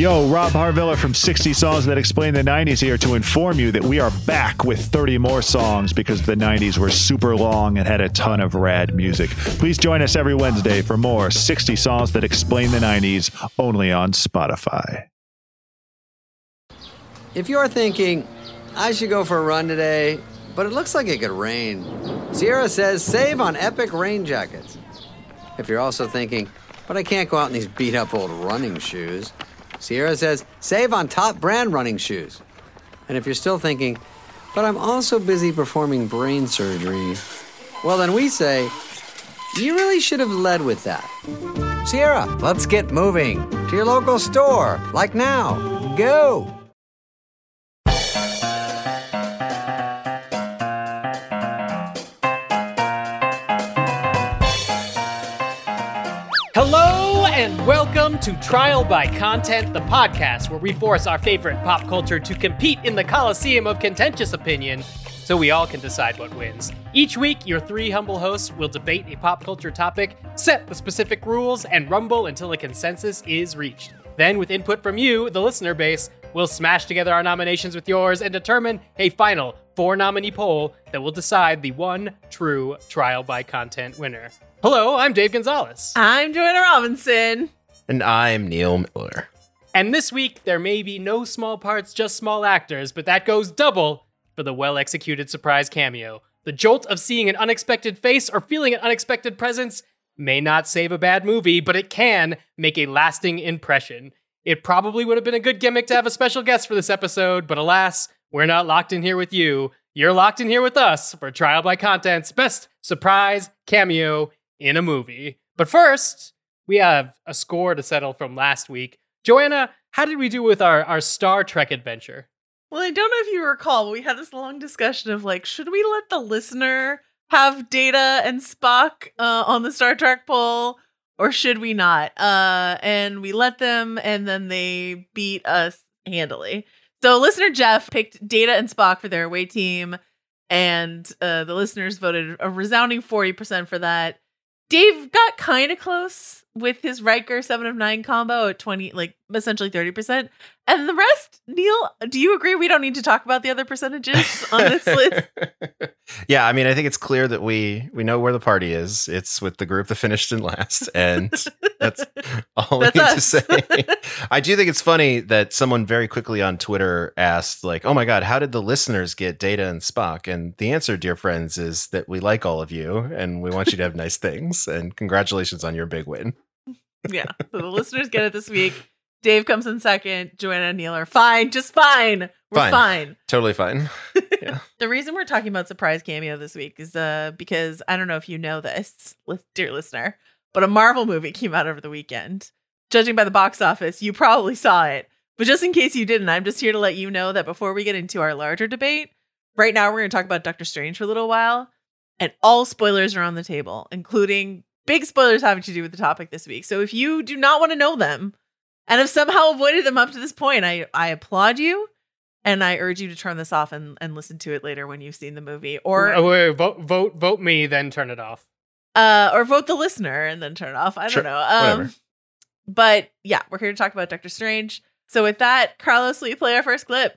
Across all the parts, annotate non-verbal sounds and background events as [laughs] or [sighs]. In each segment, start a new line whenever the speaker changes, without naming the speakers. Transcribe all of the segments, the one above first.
Yo, Rob Harvilla from 60 Songs That Explain the 90s here to inform you that we are back with 30 more songs because the 90s were super long and had a ton of rad music. Please join us every Wednesday for more 60 Songs That Explain the 90s only on Spotify.
If you're thinking, I should go for a run today, but it looks like it could rain, Sierra says save on epic rain jackets. If you're also thinking, but I can't go out in these beat up old running shoes, Sierra says save on top brand running shoes. And if you're still thinking, but I'm also busy performing brain surgery, well, then we say, you really should have led with that. Sierra, let's get moving to your local store, like now. Go!
Hello and welcome to Trial by Content, the podcast where we force our favorite pop culture to compete in the Coliseum of contentious opinion so we all can decide what wins. Each week, your three humble hosts will debate a pop culture topic, set the specific rules, and rumble until a consensus is reached. Then, with input from you, the listener base, we'll smash together our nominations with yours and determine a final four nominee poll that will decide the one true Trial by Content winner. Hello, I'm Dave Gonzales.
I'm Joanna Robinson.
And I'm Neil Miller.
And this week, there may be no small parts, just small actors, but that goes double for the well executed surprise cameo. The jolt of seeing an unexpected face or feeling an unexpected presence may not save a bad movie, but it can make a lasting impression. It probably would have been a good gimmick to have a special guest for this episode, but alas, we're not locked in here with you. You're locked in here with us for Trial by Content's best surprise cameo in a movie. But first, we have a score to settle from last week. Joanna, how did we do with our, our Star Trek adventure?
Well, I don't know if you recall, we had this long discussion of like, should we let the listener have Data and Spock uh, on the Star Trek poll, or should we not? Uh, and we let them, and then they beat us handily. So, listener Jeff picked Data and Spock for their away team, and uh, the listeners voted a resounding 40% for that. Dave got kind of close with his Riker 7 of 9 combo at 20, like essentially 30%. And the rest, Neil, do you agree we don't need to talk about the other percentages on this [laughs] list?
yeah, I mean, I think it's clear that we we know where the party is. It's with the group that finished in last, and that's [laughs] all
That's
we need
us.
to say. I do think it's funny that someone very quickly on Twitter asked, like, "Oh my god, how did the listeners get Data and Spock?" And the answer, dear friends, is that we like all of you, and we want you to have nice things. And congratulations on your big win.
Yeah. So the listeners get it this week. Dave comes in second. Joanna and Neil are fine, just fine. We're
Fine.
fine.
Totally fine. [laughs]
The reason we're talking about surprise cameo this week is uh because I don't know if you know this, dear listener, but a Marvel movie came out over the weekend. Judging by the box office, you probably saw it. But just in case you didn't, I'm just here to let you know that before we get into our larger debate, right now we're going to talk about Doctor Strange for a little while, and all spoilers are on the table, including big spoilers having to do with the topic this week. So if you do not want to know them and have somehow avoided them up to this point, I I applaud you. And I urge you to turn this off and, and listen to it later when you've seen the movie, or
Oh, wait, wait, vote, vote, vote me, then turn it off.
uh, or vote the listener and then turn it off. I
Sure,
don't know. Um,
whatever.
but yeah, we're here to talk about Doctor Strange. So with that, Carlos, will you play our first clip?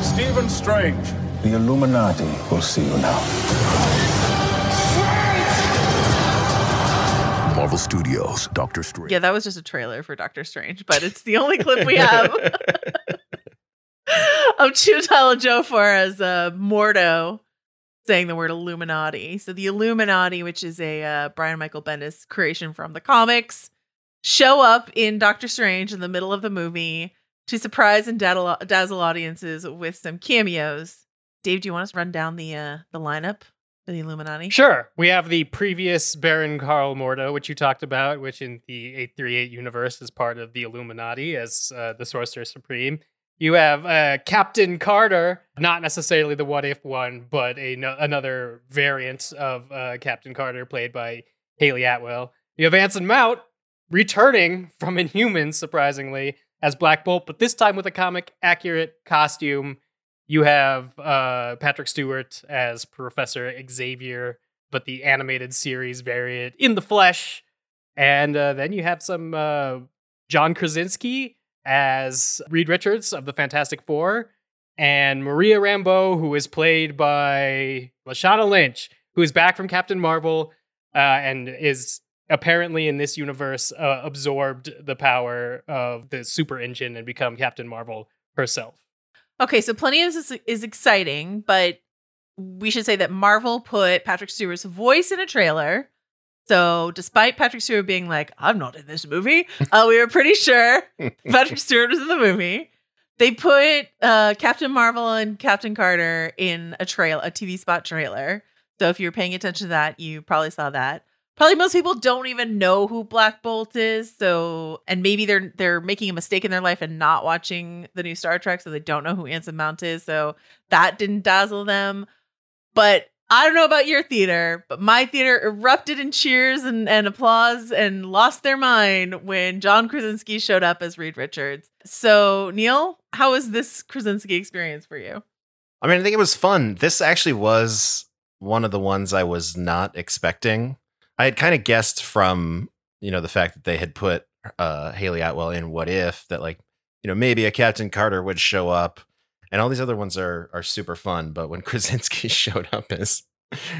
Stephen Strange.
The Illuminati will see you now.
Marvel Studios, Doctor Strange.
Yeah, that was just a trailer for Doctor Strange, but it's the only clip we have [laughs] of Chiwetel Ejiofor as uh, Mordo saying the word Illuminati. So the Illuminati, which is a uh, Brian Michael Bendis creation from the comics, show up in Doctor Strange in the middle of the movie to surprise and dazzle, dazzle audiences with some cameos. Dave, do you want us to run down the uh, the lineup the Illuminati?
Sure. We have the previous Baron Karl Mordo, which you talked about, which in the 838 universe is part of the Illuminati as uh, the Sorcerer Supreme. You have uh, Captain Carter, not necessarily the What If one, but a, no- another variant of uh, Captain Carter played by Hayley Atwell. You have Anson Mount returning from Inhumans, surprisingly, as Black Bolt, but this time with a comic accurate costume. You have uh, Patrick Stewart as Professor Xavier, but the animated series variant in the flesh. And uh, then you have some uh, John Krasinski as Reed Richards of the Fantastic Four, and Maria Rambeau, who is played by Lashana Lynch, who is back from Captain Marvel uh, and is apparently in this universe uh, absorbed the power of the super engine and become Captain Marvel herself.
Okay, so plenty of this is, is exciting, but we should say that Marvel put Patrick Stewart's voice in a trailer. So, despite Patrick Stewart being like, "I'm not in this movie," [laughs] uh, we were pretty sure Patrick Stewart was in the movie. They put uh, Captain Marvel and Captain Carter in a trail, a TV spot trailer. So, if you're paying attention to that, you probably saw that. Probably most people don't even know who Black Bolt is. So, and maybe they're they're making a mistake in their life and not watching the new Star Trek, so they don't know who Anson Mount is. So that didn't dazzle them. But I don't know about your theater, but my theater erupted in cheers and, and applause and lost their mind when John Krasinski showed up as Reed Richards. So, Neil, how was this Krasinski experience for you?
I mean, I think it was fun. This actually was one of the ones I was not expecting. I had kind of guessed from, you know, the fact that they had put uh Hayley Atwell in What If that like, you know, maybe a Captain Carter would show up and all these other ones are are super fun. But when [laughs] Krasinski [laughs] showed up as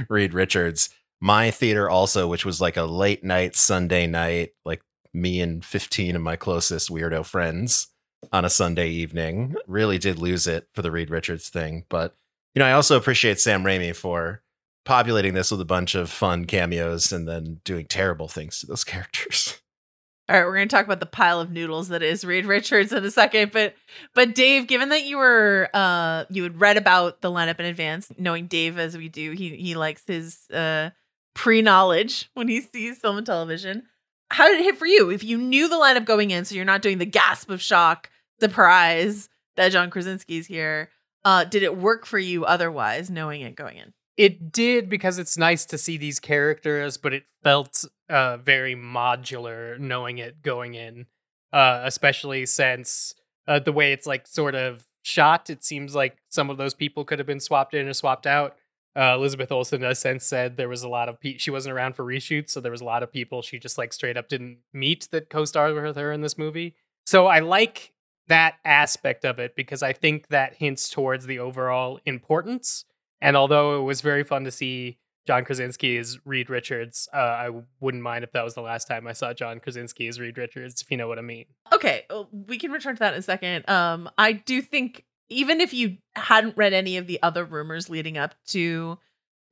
Reed Richards, my theater also, which was like a late night Sunday night, like me and 15 of my closest weirdo friends on a Sunday evening, really did lose it for the Reed Richards thing. But you know, I also appreciate Sam Raimi for populating this with a bunch of fun cameos and then doing terrible things to those [laughs] characters.
All right, we're going to talk about the pile of noodles that is Reed Richards in a second, but but Dave, given that you were uh you had read about the lineup in advance, knowing Dave as we do, he he likes his uh pre-knowledge when he sees film and television. How did it hit for you? If you knew the lineup going in, so you're not doing the gasp of shock, surprise that John Krasinski's here, uh did it work for you otherwise knowing it going in?
It did because it's nice to see these characters, but it felt uh, very modular knowing it going in, uh, especially since uh, the way it's like sort of shot. It seems like some of those people could have been swapped in or swapped out. Uh, Elizabeth Olsen, in a sense, said there was a lot of pe- she wasn't around for reshoots, so there was a lot of people she just like straight up didn't meet that co-starred with her in this movie. So I like that aspect of it because I think that hints towards the overall importance and although it was very fun to see John Krasinski as Reed Richards, uh, I wouldn't mind if that was the last time I saw John Krasinski as Reed Richards, if you know what I mean.
Okay, well, we can return to that in a second. Um, I do think even if you hadn't read any of the other rumors leading up to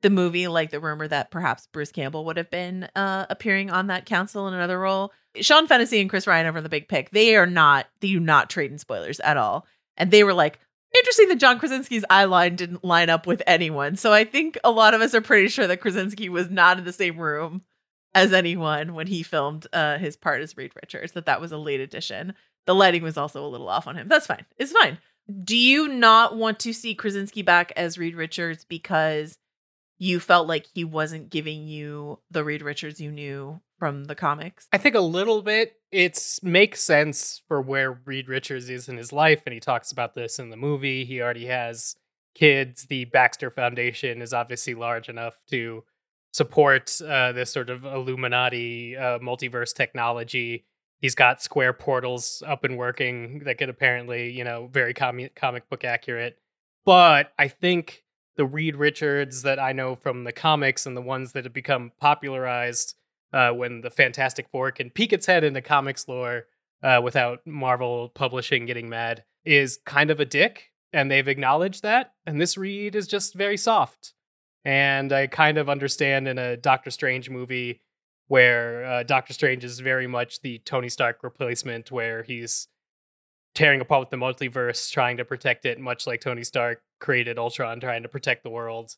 the movie, like the rumor that perhaps Bruce Campbell would have been uh, appearing on that council in another role, Sean Fennessy and Chris Ryan over the Big Pick, they are not, they do not trade in spoilers at all. And they were like, interesting that John Krasinski's eye line didn't line up with anyone. So I think a lot of us are pretty sure that Krasinski was not in the same room as anyone when he filmed uh, his part as Reed Richards. That that was a late addition. The lighting was also a little off on him. That's fine. It's fine. Do you not want to see Krasinski back as Reed Richards because you felt like he wasn't giving you the Reed Richards you knew from the comics?
I think a little bit. It makes sense for where Reed Richards is in his life, and he talks about this in the movie. He already has kids. The Baxter Foundation is obviously large enough to support uh, this sort of Illuminati uh, multiverse technology. He's got square portals up and working that could apparently, you know, very com- comic book accurate. But I think the Reed Richards that I know from the comics and the ones that have become popularized uh, when the Fantastic Four can peek its head into comics lore uh, without Marvel publishing getting mad is kind of a dick, and they've acknowledged that. And this Reed is just very soft, and I kind of understand in a Doctor Strange movie where uh, Doctor Strange is very much the Tony Stark replacement, where he's tearing apart the multiverse, trying to protect it, much like Tony Stark created Ultron, trying to protect the world.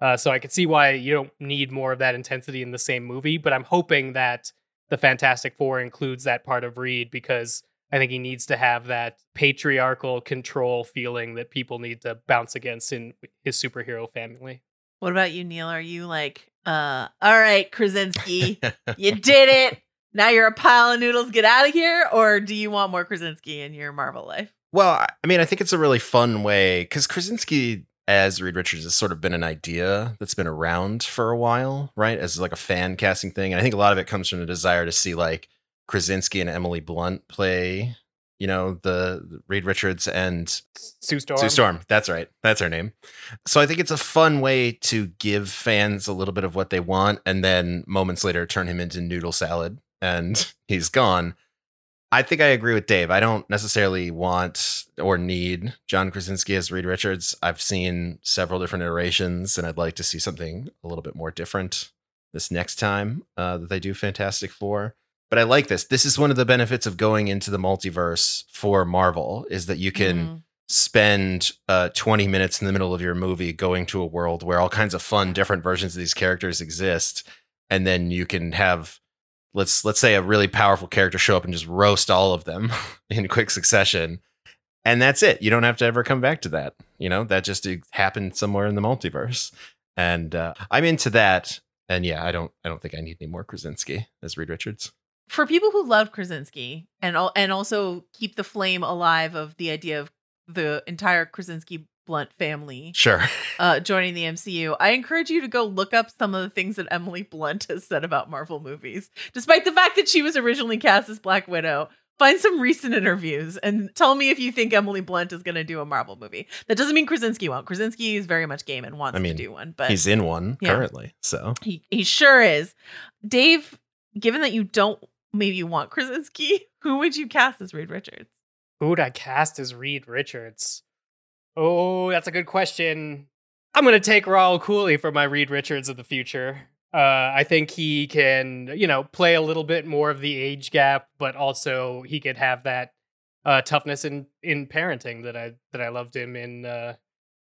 Uh, so I can see why you don't need more of that intensity in the same movie, but I'm hoping that the Fantastic Four includes that part of Reed because I think he needs to have that patriarchal control feeling that people need to bounce against in his superhero family.
What about you, Neil? Are you like, uh, all right, Krasinski, you [laughs] did it. Now you're a pile of noodles. Get out of here. Or do you want more Krasinski in your Marvel life?
Well, I mean, I think it's a really fun way because Krasinski as Reed Richards has sort of been an idea that's been around for a while, right? As like a fan casting thing. And I think a lot of it comes from the desire to see like Krasinski and Emily Blunt play, you know, the, the Reed Richards and
Sue Storm.
Sue Storm. That's right. That's her name. So I think it's a fun way to give fans a little bit of what they want and then moments later turn him into noodle salad and [laughs] he's gone. I think I agree with Dave. I don't necessarily want or need John Krasinski as Reed Richards. I've seen several different iterations and I'd like to see something a little bit more different this next time uh, that they do Fantastic Four. But I like this. This is one of the benefits of going into the multiverse for Marvel is that you can
Mhm.
spend uh, 20 minutes in the middle of your movie going to a world where all kinds of fun different versions of these characters exist and then you can have let's let's say a really powerful character show up and just roast all of them [laughs] in quick succession and that's it. You don't have to ever come back to that you know? That just happened somewhere in the multiverse. And uh, i'm into that and yeah i don't i don't think i need any more krasinski as reed richards.
For people who love Krasinski and and also keep the flame alive of the idea of the entire Krasinski Blunt family
sure [laughs]
uh, joining the MCU, I encourage you to go look up some of the things that Emily Blunt has said about Marvel movies. Despite the fact that she was originally cast as Black Widow, find some recent interviews and tell me if you think Emily Blunt is going to do a Marvel movie. That doesn't mean Krasinski won't. Krasinski is very much game and wants
I mean,
to do one, but
he's in one
Yeah.
currently so
he he sure is. Dave, given that you don't maybe want Krasinski, [laughs] who would you cast as Reed Richards?
Who would I cast as Reed Richards? Oh, that's a good question. I'm gonna take Rahul Kohli for my Reed Richards of the future. Uh, I think he can, you know, play a little bit more of the age gap, but also he could have that uh, toughness in in parenting that I that I loved him in, uh,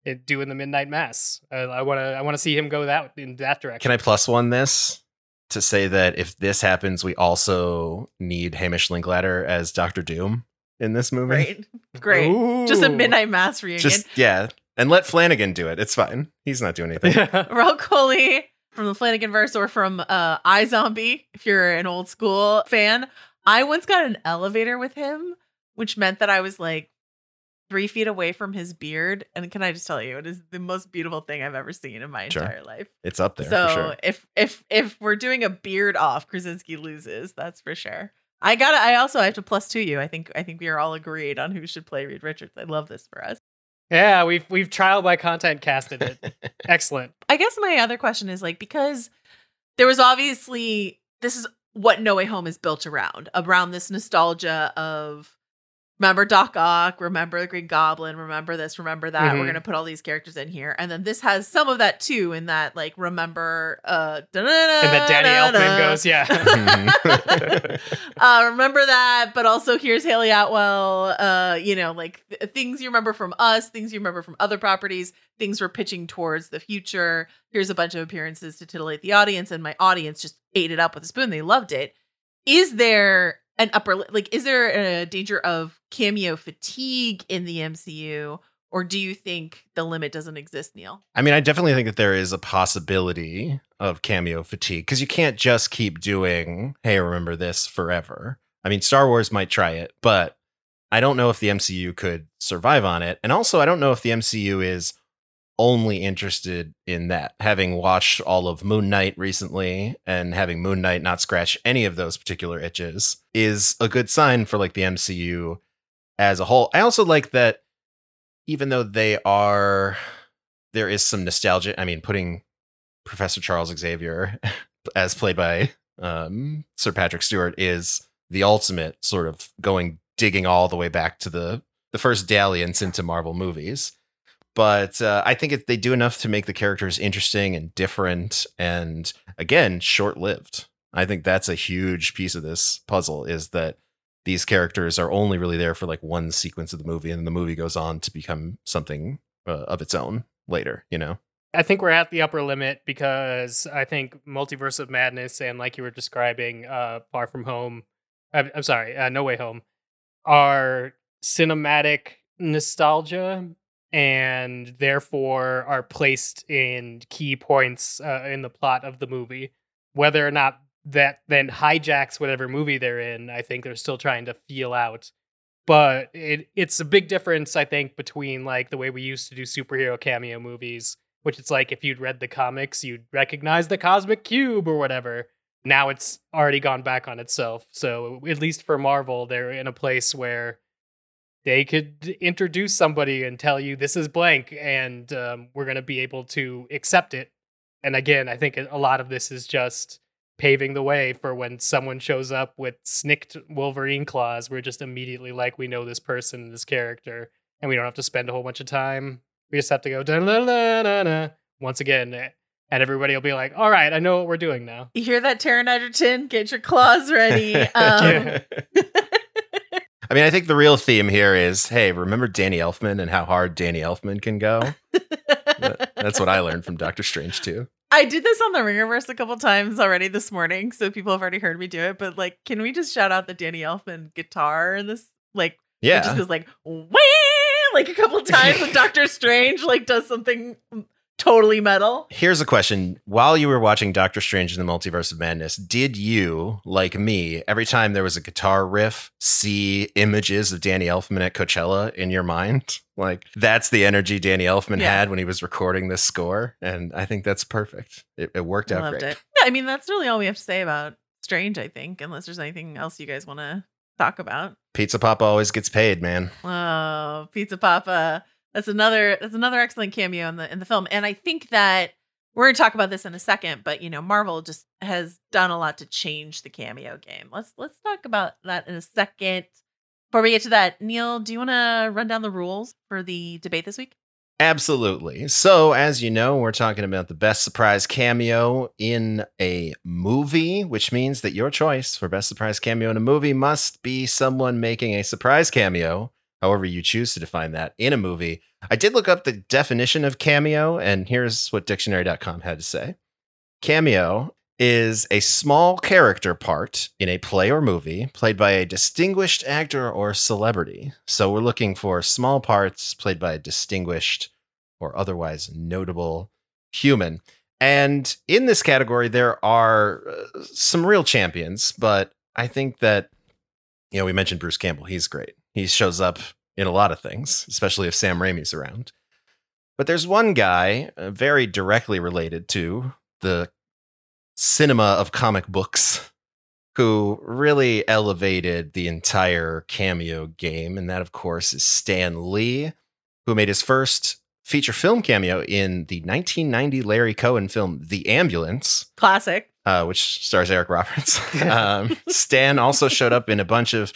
in doing the Midnight Mass. I want to I want to see him go that in that direction.
Can I plus one this to say that if this happens, we also need Hamish Linklater as Doctor Doom in this movie?
Great, great. Just a midnight mass reunion.
Just yeah, and let Flanagan do it. It's fine. He's not doing anything.
Rahul [laughs] Kohli from the Flanagan verse or from uh, iZombie, if you're an old school fan. I once got an elevator with him, which meant that I was like three feet away from his beard. And can I just tell you, it is the most beautiful thing I've ever seen in my
Sure.
entire life.
It's up there
so
for sure.
if if if we're doing a beard off, Krasinski loses. That's for sure. I got. I also have to plus two you. I think. I think we are all agreed on who should play Reed Richards. I love this for us.
yeah, we've we've trial by content casted it. [laughs] Excellent.
I guess my other question is like because there was obviously this is what No Way Home is built around around this nostalgia of remember Doc Ock, remember the Green Goblin, remember this, remember that. We're
Mhm.
gonna put all these characters in here, and then this has some of that too. In that like remember uh
And that Danny Elfman goes, yeah. [laughs]
uh, remember that, but also here's Hayley Atwell. Uh, you know, like th- things you remember from us, things you remember from other properties, things we're pitching towards the future. Here's a bunch of appearances to titillate the audience, and my audience just ate it up with a spoon. They loved it. Is there an upper like? Is there a danger of cameo fatigue in the MCU? Or do you think the limit doesn't exist, Neil?
I mean, I definitely think that there is a possibility of cameo fatigue because you can't just keep doing, hey, remember this forever. I mean, Star Wars might try it, but I don't know if the MCU could survive on it. And also, I don't know if the MCU is only interested in that. Having watched all of Moon Knight recently and having Moon Knight not scratch any of those particular itches is a good sign for like the MCU as a whole. I also like that even though they are there is some nostalgia. I mean, putting Professor Charles Xavier [laughs] as played by um, Sir Patrick Stewart is the ultimate sort of going digging all the way back to the the first dalliance into Marvel movies. But uh, I think it, they do enough to make the characters interesting and different, and again, short lived. I think that's a huge piece of this puzzle is that these characters are only really there for like one sequence of the movie, and the movie goes on to become something uh, of its own later. You know,
I think we're at the upper limit because I think Multiverse of Madness and like you were describing, uh, Far From Home, I'm, I'm sorry, uh, No Way Home, are cinematic nostalgia and therefore are placed in key points uh, in the plot of the movie. Whether or not that then hijacks whatever movie they're in, I think they're still trying to feel out. But it it's a big difference, I think, between like the way we used to do superhero cameo movies which it's like if you'd read the comics, you'd recognize the cosmic cube or whatever. now it's already gone back on itself. So at least for Marvel, they're in a place where they could introduce somebody and tell you this is blank, and um, we're going to be able to accept it. And again, I think a lot of this is just paving the way for when someone shows up with snicked Wolverine claws. We're just immediately like, we know this person, this character, and we don't have to spend a whole bunch of time. We just have to go da la la la once again, eh, and everybody will be like, "All right, I know what we're doing now."
You hear that, Pteranodon? Get your claws ready. [laughs] Um, [laughs]
I mean, I think the real theme here is, hey, remember Danny Elfman and how hard Danny Elfman can go? [laughs] That's what I learned from Doctor Strange too.
I did this on the Ringerverse a couple times already this morning, so people have already heard me do it. But like, can we just shout out the Danny Elfman guitar in this? Like, it just
Yeah.
goes like wah like a couple [laughs] times when Doctor Strange like does something totally metal.
Here's a question. While you were watching Doctor Strange in the Multiverse of Madness, did you, like me, every time there was a guitar riff, see images of Danny Elfman at Coachella in your mind? Like, that's the energy Danny Elfman
Yeah.
had when he was recording this score. And I think that's perfect. It, it worked out
loved
great.
it. Yeah, I mean that's really all we have to say about Strange, I think, unless there's anything else you guys want to talk about.
Pizza Papa always gets paid, man.
Oh, Pizza Papa. That's another that's another excellent cameo in the in the film. And I think that we're gonna talk about this in a second, but you know, Marvel just has done a lot to change the cameo game. Let's let's talk about that in a second. Before we get to that, Neil, do you wanna run down the rules for the debate this week?
Absolutely. So, as you know, we're talking about the best surprise cameo in a movie, which means that your choice for best surprise cameo in a movie must be someone making a surprise cameo, however you choose to define that, in a movie. I did look up the definition of cameo, and here's what dictionary.com had to say Cameo is a small character part in a play or movie played by a distinguished actor or celebrity. So we're looking for small parts played by a distinguished or otherwise notable human. And in this category, there are uh, some real champions, but I think that, you know, we mentioned Bruce Campbell. He's great. He shows up in a lot of things, especially if Sam Raimi's around. But there's one guy uh, very directly related to the cinema of comic books who really elevated the entire cameo game. And that, of course, is Stan Lee, who made his first feature film cameo in the 1990 Larry Cohen film, The Ambulance
Classic.
uh, which stars Eric Roberts. [laughs] um, Stan also showed up in a bunch of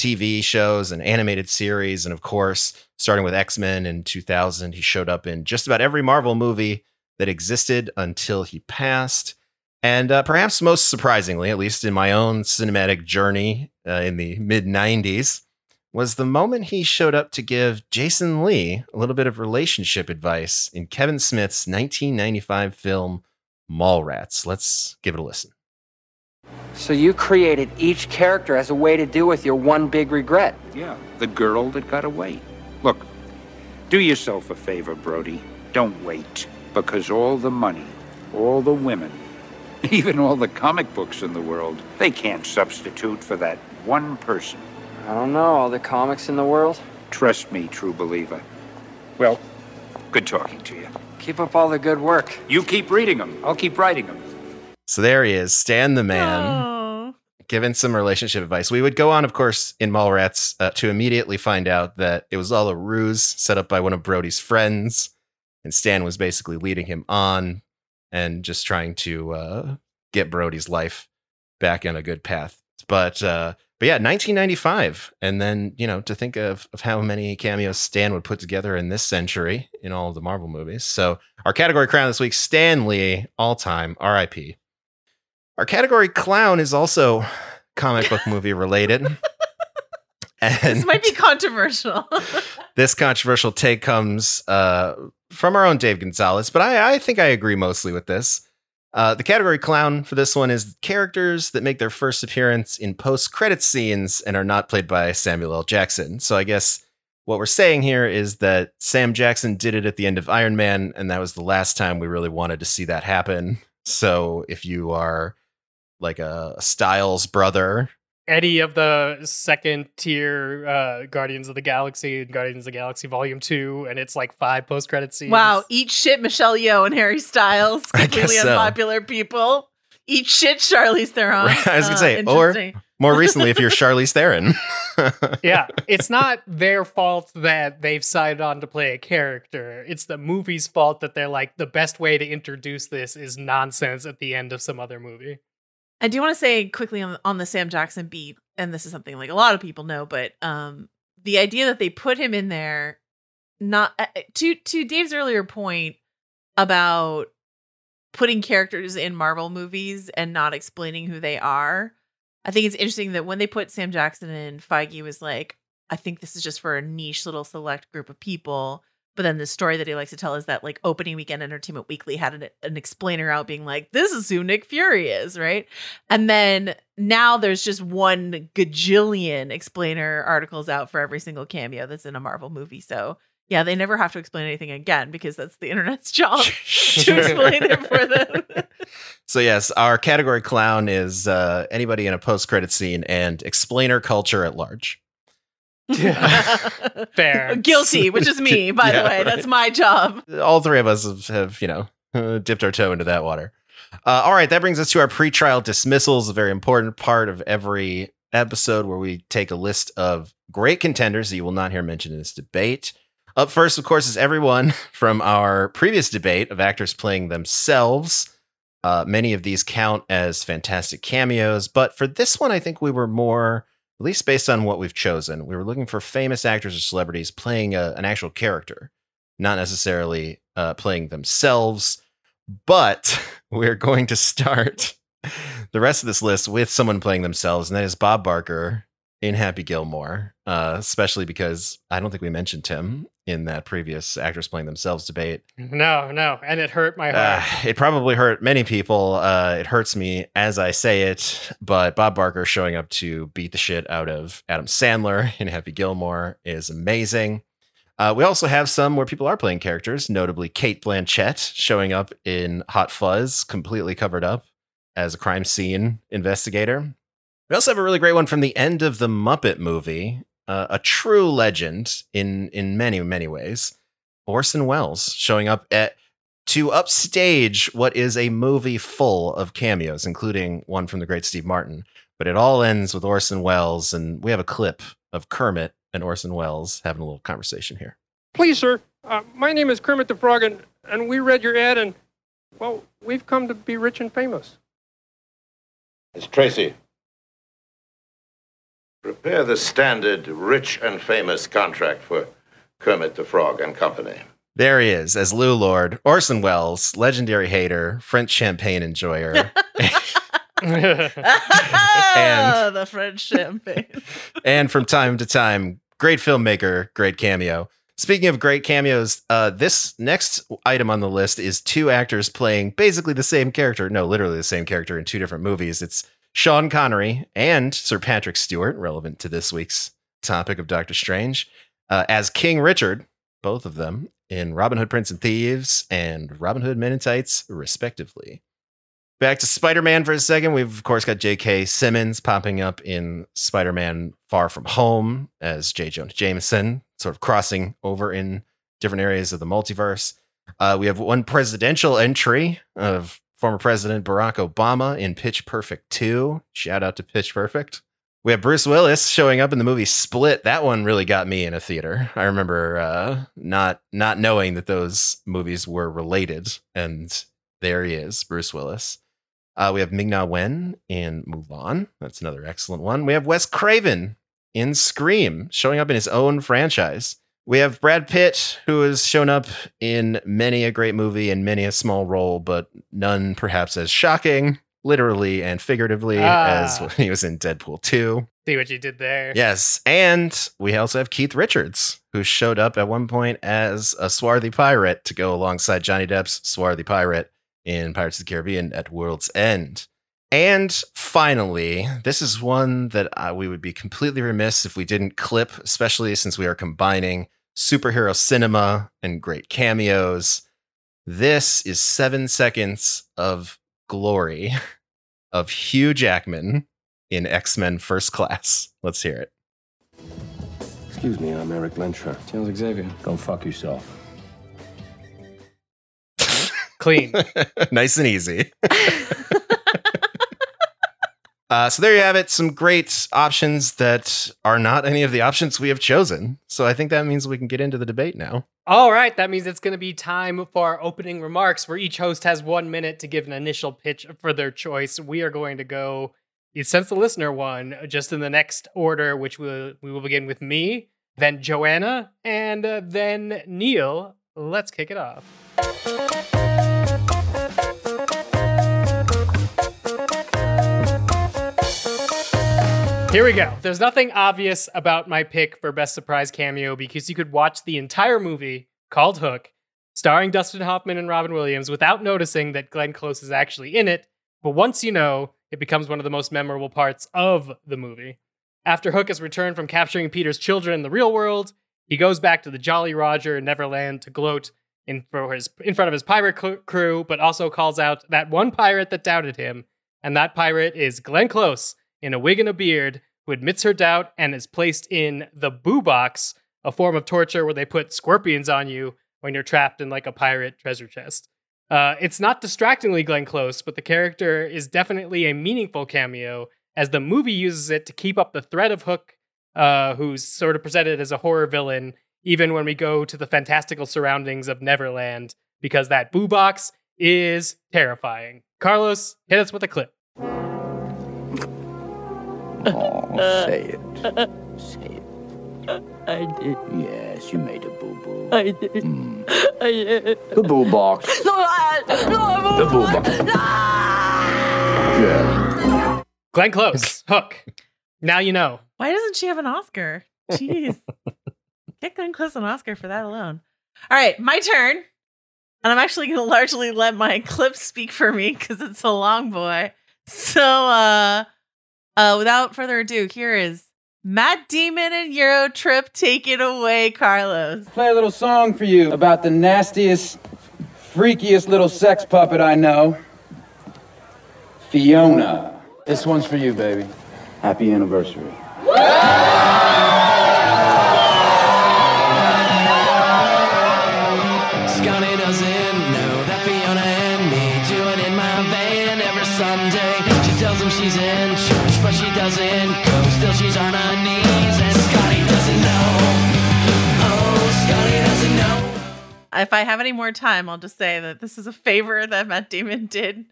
TV shows and animated series. And of course, starting with X Men in 2000, he showed up in just about every Marvel movie that existed until he passed. And uh, perhaps most surprisingly, at least in my own cinematic journey uh, in the mid 90s, was the moment he showed up to give Jason Lee a little bit of relationship advice in Kevin Smith's 1995 film Mallrats. Let's give it a listen.
So you created each character as a way to deal with your one big regret.
Yeah, the girl that got away. Look, do yourself a favor, Brody. Don't wait. Because all the money, all the women, [laughs] even all the comic books in the world, they can't substitute for that one person.
I don't know, all the comics in the world.
Trust me, true believer. Well, good talking to you.
Keep up all the good work.
You keep reading them. I'll keep writing them.
So there he is, Stan the man,
Oh.
giving some relationship advice. We would go on, of course, in Mallrats uh, to immediately find out that it was all a ruse set up by one of Brody's friends, and Stan was basically leading him on and just trying to uh, get Brody's life back on a good path. But uh, but yeah, 1995, and then you know to think of of how many cameos Stan would put together in this century in all of the Marvel movies. So our category crown this week: Stan Lee, all time, R.I.P. Our category clown is also comic book movie related. [laughs] and
This might be controversial. [laughs]
this controversial take comes uh, from our own Dave Gonzales, but I, I think I agree mostly with this. Uh, the category clown for this one is characters that make their first appearance in post credit scenes and are not played by Samuel L. Jackson. So I guess what we're saying here is that Sam Jackson did it at the end of Iron Man, and that was the last time we really wanted to see that happen. So if you are like a Styles brother
Any of the second tier uh, Guardians of the Galaxy and Guardians of the Galaxy Volume 2, and it's like five post credit scenes.
wow, eat shit, Michelle Yeoh and Harry Styles, [laughs]
I guess
completely
so.
unpopular people. eat shit, Charlize Theron. [laughs]
I was gonna
Uh,
say, or more recently, if you're Charlize Theron. [laughs]
yeah, it's not their fault that they've signed on to play a character. It's the movie's fault that they're like the best way to introduce this is nonsense at the end of some other movie.
I do want to say quickly on, on the Sam Jackson beat, and this is something like a lot of people know, but um, the idea that they put him in there, not uh, to to Dave's earlier point about putting characters in Marvel movies and not explaining who they are. I think it's interesting that when they put Sam Jackson in, Feige was like, I think this is just for a niche little select group of people. But then the story that he likes to tell is that like opening weekend Entertainment Weekly had an, an explainer out being like, this is who Nick Fury is, right? And then now there's just one gajillion explainer articles out for every single cameo that's in a Marvel movie. So yeah, they never have to explain anything again because that's the internet's [laughs] job to [laughs] explain it for them.
So yes, our category clown is uh, anybody in a post-credit scene and explainer culture at large. [laughs]
Fair.
Guilty, which is me, [laughs] by
Yeah,
the way.
right.
That's my job.
All three of us have, have you know, uh, [laughs] dipped our toe into that water. Uh, all right, that brings us to our pretrial dismissals, a very important part of every episode where we take a list of great contenders that you will not hear mentioned in this debate. Up first, of course, is everyone from our previous debate of actors playing themselves. Uh, many of these count as fantastic cameos, but for this one, I think we were more, at least based on what we've chosen, we were looking for famous actors or celebrities playing a, an actual character, not necessarily uh, playing themselves. But [laughs] we're going to start [laughs] the rest of this list with someone playing themselves, and that is Bob Barker in Happy Gilmore, uh, especially because I don't think we mentioned him in that previous actors playing themselves debate.
No, no, and it hurt my
Uh,
heart.
it probably hurt many people. Uh, it hurts me as I say it, but Bob Barker showing up to beat the shit out of Adam Sandler [laughs] in Happy Gilmore is amazing. Uh, we also have some where people are playing characters, notably Cate Blanchett showing up in Hot Fuzz, completely covered up as a crime scene investigator. We also have a really great one from the end of the Muppet movie, uh, a true legend in in many many ways. Orson Welles showing up at to upstage what is a movie full of cameos, including one from the great Steve Martin. But it all ends with Orson Welles, and we have a clip of Kermit and Orson Welles having a little conversation here.
Please, sir. Uh, my name is Kermit the Frog, and, and we read your ad, and, well, we've come to be rich and famous.
It's Tracy. Prepare the standard rich and famous contract for Kermit the Frog and Company.
There he is, as Lew Lord, Orson Welles, legendary hater, French champagne enjoyer, [laughs]
Ah, the French champagne. [laughs]
and from time to time, great filmmaker, great cameo. Speaking of great cameos, uh, this next item on the list is two actors playing basically the same character. No, literally the same character in two different movies. It's Sean Connery and Sir Patrick Stewart, relevant to this week's topic of Doctor Strange, uh, as King Richard, both of them in Robin Hood, Prince and Thieves and Robin Hood Men in Tights, respectively. Back to Spider Man for a second. We've, of course, got J.K. Simmons popping up in Spider Man Far From Home as J. Jonah Jameson, sort of crossing over in different areas of the multiverse. Uh, we have one presidential entry of former President Barack Obama in Pitch Perfect 2. Shout out to Pitch Perfect. We have Bruce Willis showing up in the movie Split. That one really got me in a theater. I remember uh, not not knowing that those movies were related, and there he is, Bruce Willis. Uh, we have Ming Na Wen in Mulan. That's another excellent one. We have Wes Craven in Scream, showing up in his own franchise. We have Brad Pitt, who has shown up in many a great movie and many a small role, but none perhaps as shocking, literally and figuratively, as
Ah.
when he was in Deadpool 2.
See what you did there.
Yes. And we also have Keith Richards, who showed up at one point as a swarthy pirate to go alongside Johnny Depp's swarthy pirate in Pirates of the Caribbean at World's End. And finally, this is one that uh, we would be completely remiss if we didn't clip, especially since we are combining superhero cinema and great cameos. This is seven seconds of glory [laughs] of Hugh Jackman in X Men First Class. Let's hear it.
Excuse me, I'm Erik Lehnsherr. Charles Xavier. Go fuck yourself.
Clean. [laughs]
nice and easy. [laughs] Uh, so there you have it. Some great options that are not any of the options we have chosen. So I think that means we can get into the debate now.
All right, that means it's going to be time for our opening remarks, where each host has one minute to give an initial pitch for their choice. We are going to go, since the listener one, just in the next order, which we'll, we will begin with me, then Joanna, and uh, then Neil. Let's kick it off. Here we go. There's nothing obvious about my pick for best surprise cameo because you could watch the entire movie called Hook, starring Dustin Hoffman and Robin Williams, without noticing that Glenn Close is actually in it. But once you know, it becomes one of the most memorable parts of the movie. After Hook has returned from capturing Peter's children in the real world, he goes back to the Jolly Roger in Neverland to gloat in, his, in front of his pirate cl- crew, but also calls out that one pirate that doubted him. And that pirate is Glenn Close in a wig and a beard who admits her doubt and is placed in the boo box, a form of torture where they put scorpions on you when you're trapped in like a pirate treasure chest. Uh, it's not distractingly Glenn Close, but the character is definitely a meaningful cameo as the movie uses it to keep up the threat of Hook, uh, who's sort of presented as a horror villain, even when we go to the fantastical surroundings of Neverland, because that boo box is terrifying. Carlos, hit us with a clip.
Oh, say it. Say it.
I did.
Yes, you made a boo boo.
I did.
Mm.
I did.
The boo box.
No, I, no, I
The boo box. Yeah.
Glenn Close, Hook. Now you know.
Why doesn't she have an Oscar? Jeez. [laughs] Get Glenn Close an Oscar for that alone. All right, my turn. And I'm actually going [laughs] to largely let my [laughs] clip speak for me because it's a long boy. So, uh, uh, without further ado, here is Matt Damon and Euro Trip. Take it away, Carlos.
Play a little song for you about the nastiest, freakiest little sex puppet I know. Fiona. This one's for you, baby. Happy anniversary.
If I have any more time, I'll just say that this is a favor that Matt Damon did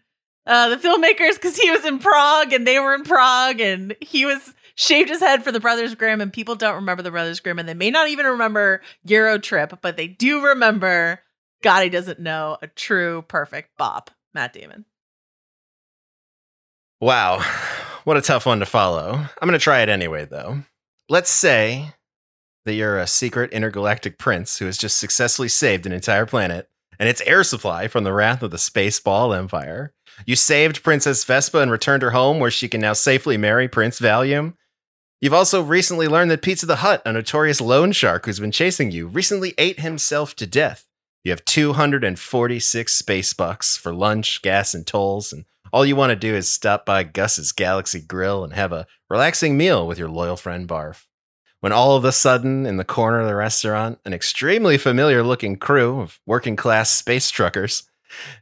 uh, the filmmakers because he was in Prague and they were in Prague and he was shaved his head for the Brothers Grimm and people don't remember the Brothers Grimm and they may not even remember Euro Trip, but they do remember God, he doesn't know a true perfect bop, Matt Damon.
Wow. [sighs] What a tough one to follow. I'm going to try it anyway, though. Let's say that you're a secret intergalactic prince who has just successfully saved an entire planet and its air supply from the wrath of the space ball empire. You saved Princess Vespa and returned her home where she can now safely marry Prince Valium. You've also recently learned that Pizza the Hut, a notorious loan shark who's been chasing you, recently ate himself to death. You have 246 space bucks for lunch, gas, and tolls, and all you want to do is stop by Gus's Galaxy Grill and have a relaxing meal with your loyal friend Barf. When all of a sudden, in the corner of the restaurant, an extremely familiar looking crew of working class space truckers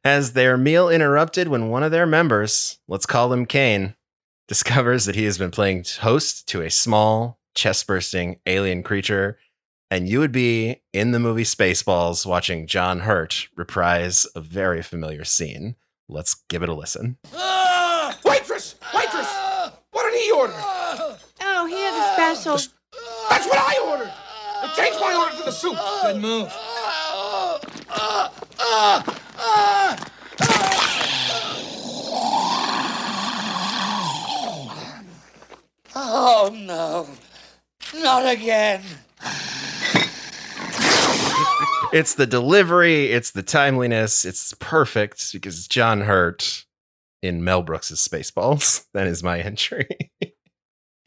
has their meal interrupted when one of their members, let's call him Kane, [laughs] discovers that he has been playing host to a small, chest bursting alien creature. And you would be in the movie Spaceballs watching John Hurt reprise a very familiar scene. Let's give it a listen.
Waitress! Waitress! What did he order?
Oh, he had a special.
That's what I ordered! I changed my order to the soup! Good move.
Oh no, not again.
It's the delivery, it's the timeliness, it's perfect because it's John Hurt in Mel Brooks's Spaceballs. [laughs] That is my entry. [laughs]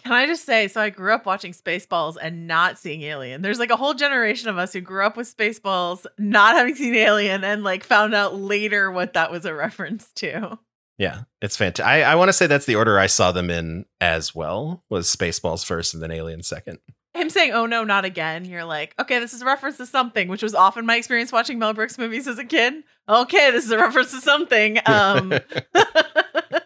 Can I just say, so I grew up watching Spaceballs and not seeing Alien. There's like a whole generation of us who grew up with Spaceballs, not having seen Alien, and like found out later what that was a reference to.
yeah, it's fantastic. I, I want to say that's the order I saw them in as well. Was Spaceballs first and then Alien second.
Him saying, oh no, not again. You're like, okay, this is a reference to something, which was often my experience watching Mel Brooks movies as a kid. Okay, this is a reference to something. Um, [laughs] [laughs]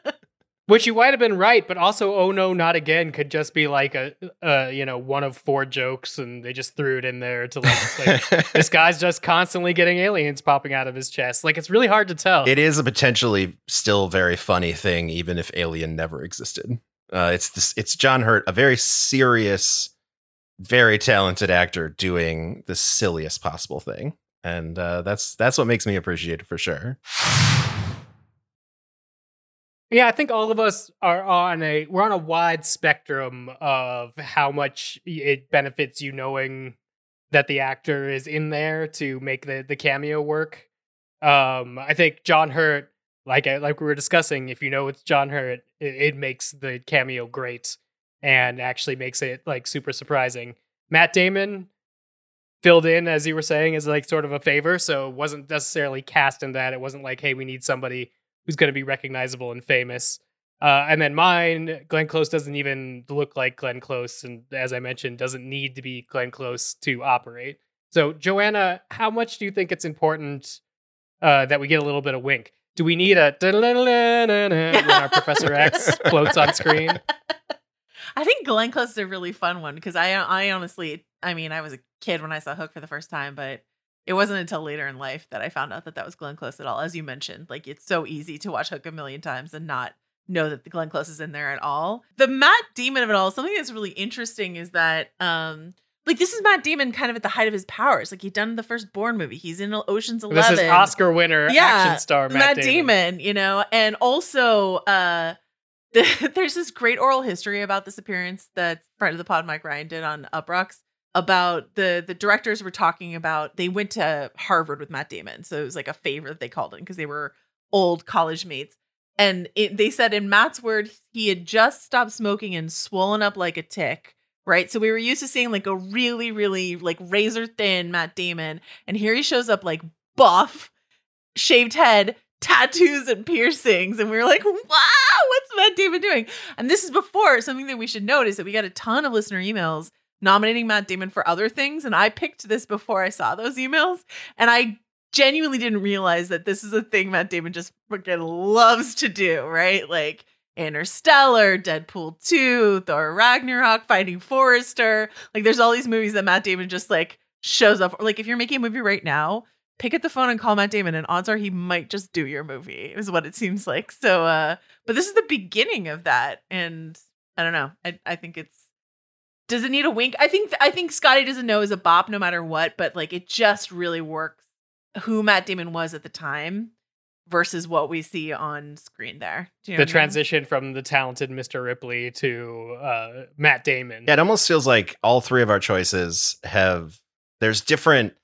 Which you might have been right, but also "Oh no, not again" could just be like a, uh, you know, one of four jokes, and they just threw it in there to like, like [laughs] this guy's just constantly getting aliens popping out of his chest. Like it's really hard to tell.
It is a potentially still very funny thing, even if Alien never existed. Uh, it's this, it's John Hurt, a very serious, very talented actor, doing the silliest possible thing, and uh, that's that's what makes me appreciate it for sure.
Yeah, I think all of us are on a we're on a wide spectrum of how much it benefits you knowing that the actor is in there to make the the cameo work. Um, I think John Hurt, like like we were discussing, if you know it's John Hurt, it, it makes the cameo great and actually makes it like super surprising. Matt Damon filled in as you were saying as like sort of a favor, so it wasn't necessarily cast in that. It wasn't like, hey, we need somebody who's going to be recognizable and famous. Uh, and then mine, Glenn Close doesn't even look like Glenn Close, and as I mentioned, doesn't need to be Glenn Close to operate. So, Joanna, how much do you think it's important uh, that we get a little bit of wink? Do we need a when our Professor X [laughs] floats on screen?
I think Glenn Close is a really fun one because I I honestly I mean I was a kid when I saw Hook for the first time, but it wasn't until later in life that I found out that that was Glenn Close at all. As you mentioned, like it's so easy to watch Hook a million times and not know that the Glenn Close is in there at all. The Matt Damon of it all, something that's really interesting is that um like this is Matt Damon kind of at the height of his powers. Like he'd done the first Bourne movie. He's in Ocean's Eleven.
This is Oscar winner
yeah,
action star Matt,
Damon. You know, and also uh the, [laughs] there's this great oral history about this appearance that friend of the pod Mike Ryan did on Uproxx about the the directors were talking about they went to Harvard with Matt Damon, so it was like a favor that they called in because they were old college mates. And it, they said in Matt's word, he had just stopped smoking and swollen up like a tick. Right. So we were used to seeing like a really, really like razor thin Matt Damon. And here he shows up like buff, shaved head, tattoos and piercings. And we were like, wow, what's Matt Damon doing? And this is before something that we should note is that we got a ton of listener emails nominating Matt Damon for other things. And I picked this before I saw those emails. And I genuinely didn't realize that this is a thing Matt Damon just freaking loves to do, right? Like Interstellar, Deadpool 2, Thor Ragnarok, Finding Forrester. Like there's all these movies that Matt Damon just like shows up. Like if you're making a movie right now, pick up the phone and call Matt Damon and odds are he might just do your movie, is what it seems like. So uh but this is the beginning of that. And I don't know. I I think it's does it need a wink? I think I think Scotty doesn't know is a bop no matter what, but like it just really works who Matt Damon was at the time versus what we see on screen there. Do you know
the
what I mean?
transition from the talented Mr. Ripley to uh, Matt Damon.
Yeah, it almost feels like all three of our choices have there's different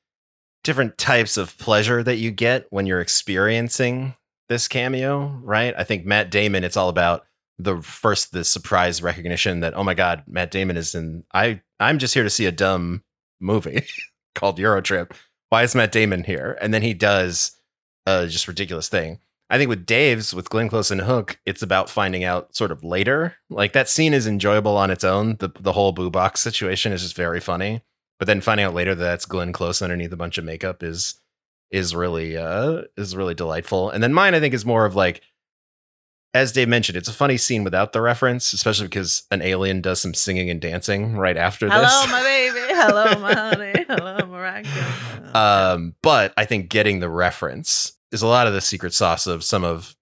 different types of pleasure that you get when you're experiencing this cameo, right? I think Matt Damon, it's all about the first the surprise recognition that oh my god, Matt Damon is in I I'm just here to see a dumb movie [laughs] called Eurotrip. Why is Matt Damon here? And then he does a just ridiculous thing. I think with Dave's, with Glenn Close and Hook, it's about finding out sort of later. Like that scene is enjoyable on its own. The the whole boo box situation is just very funny. But then finding out later that that's Glenn Close underneath a bunch of makeup is is really uh is really delightful. And then mine, I think, is more of like, as Dave mentioned, it's a funny scene without the reference, especially because an alien does some singing and dancing right after
Hello,
this.
Hello, my baby. Hello, [laughs] my honey. Hello, my.
Um, but I think getting the reference is a lot of the secret sauce of some of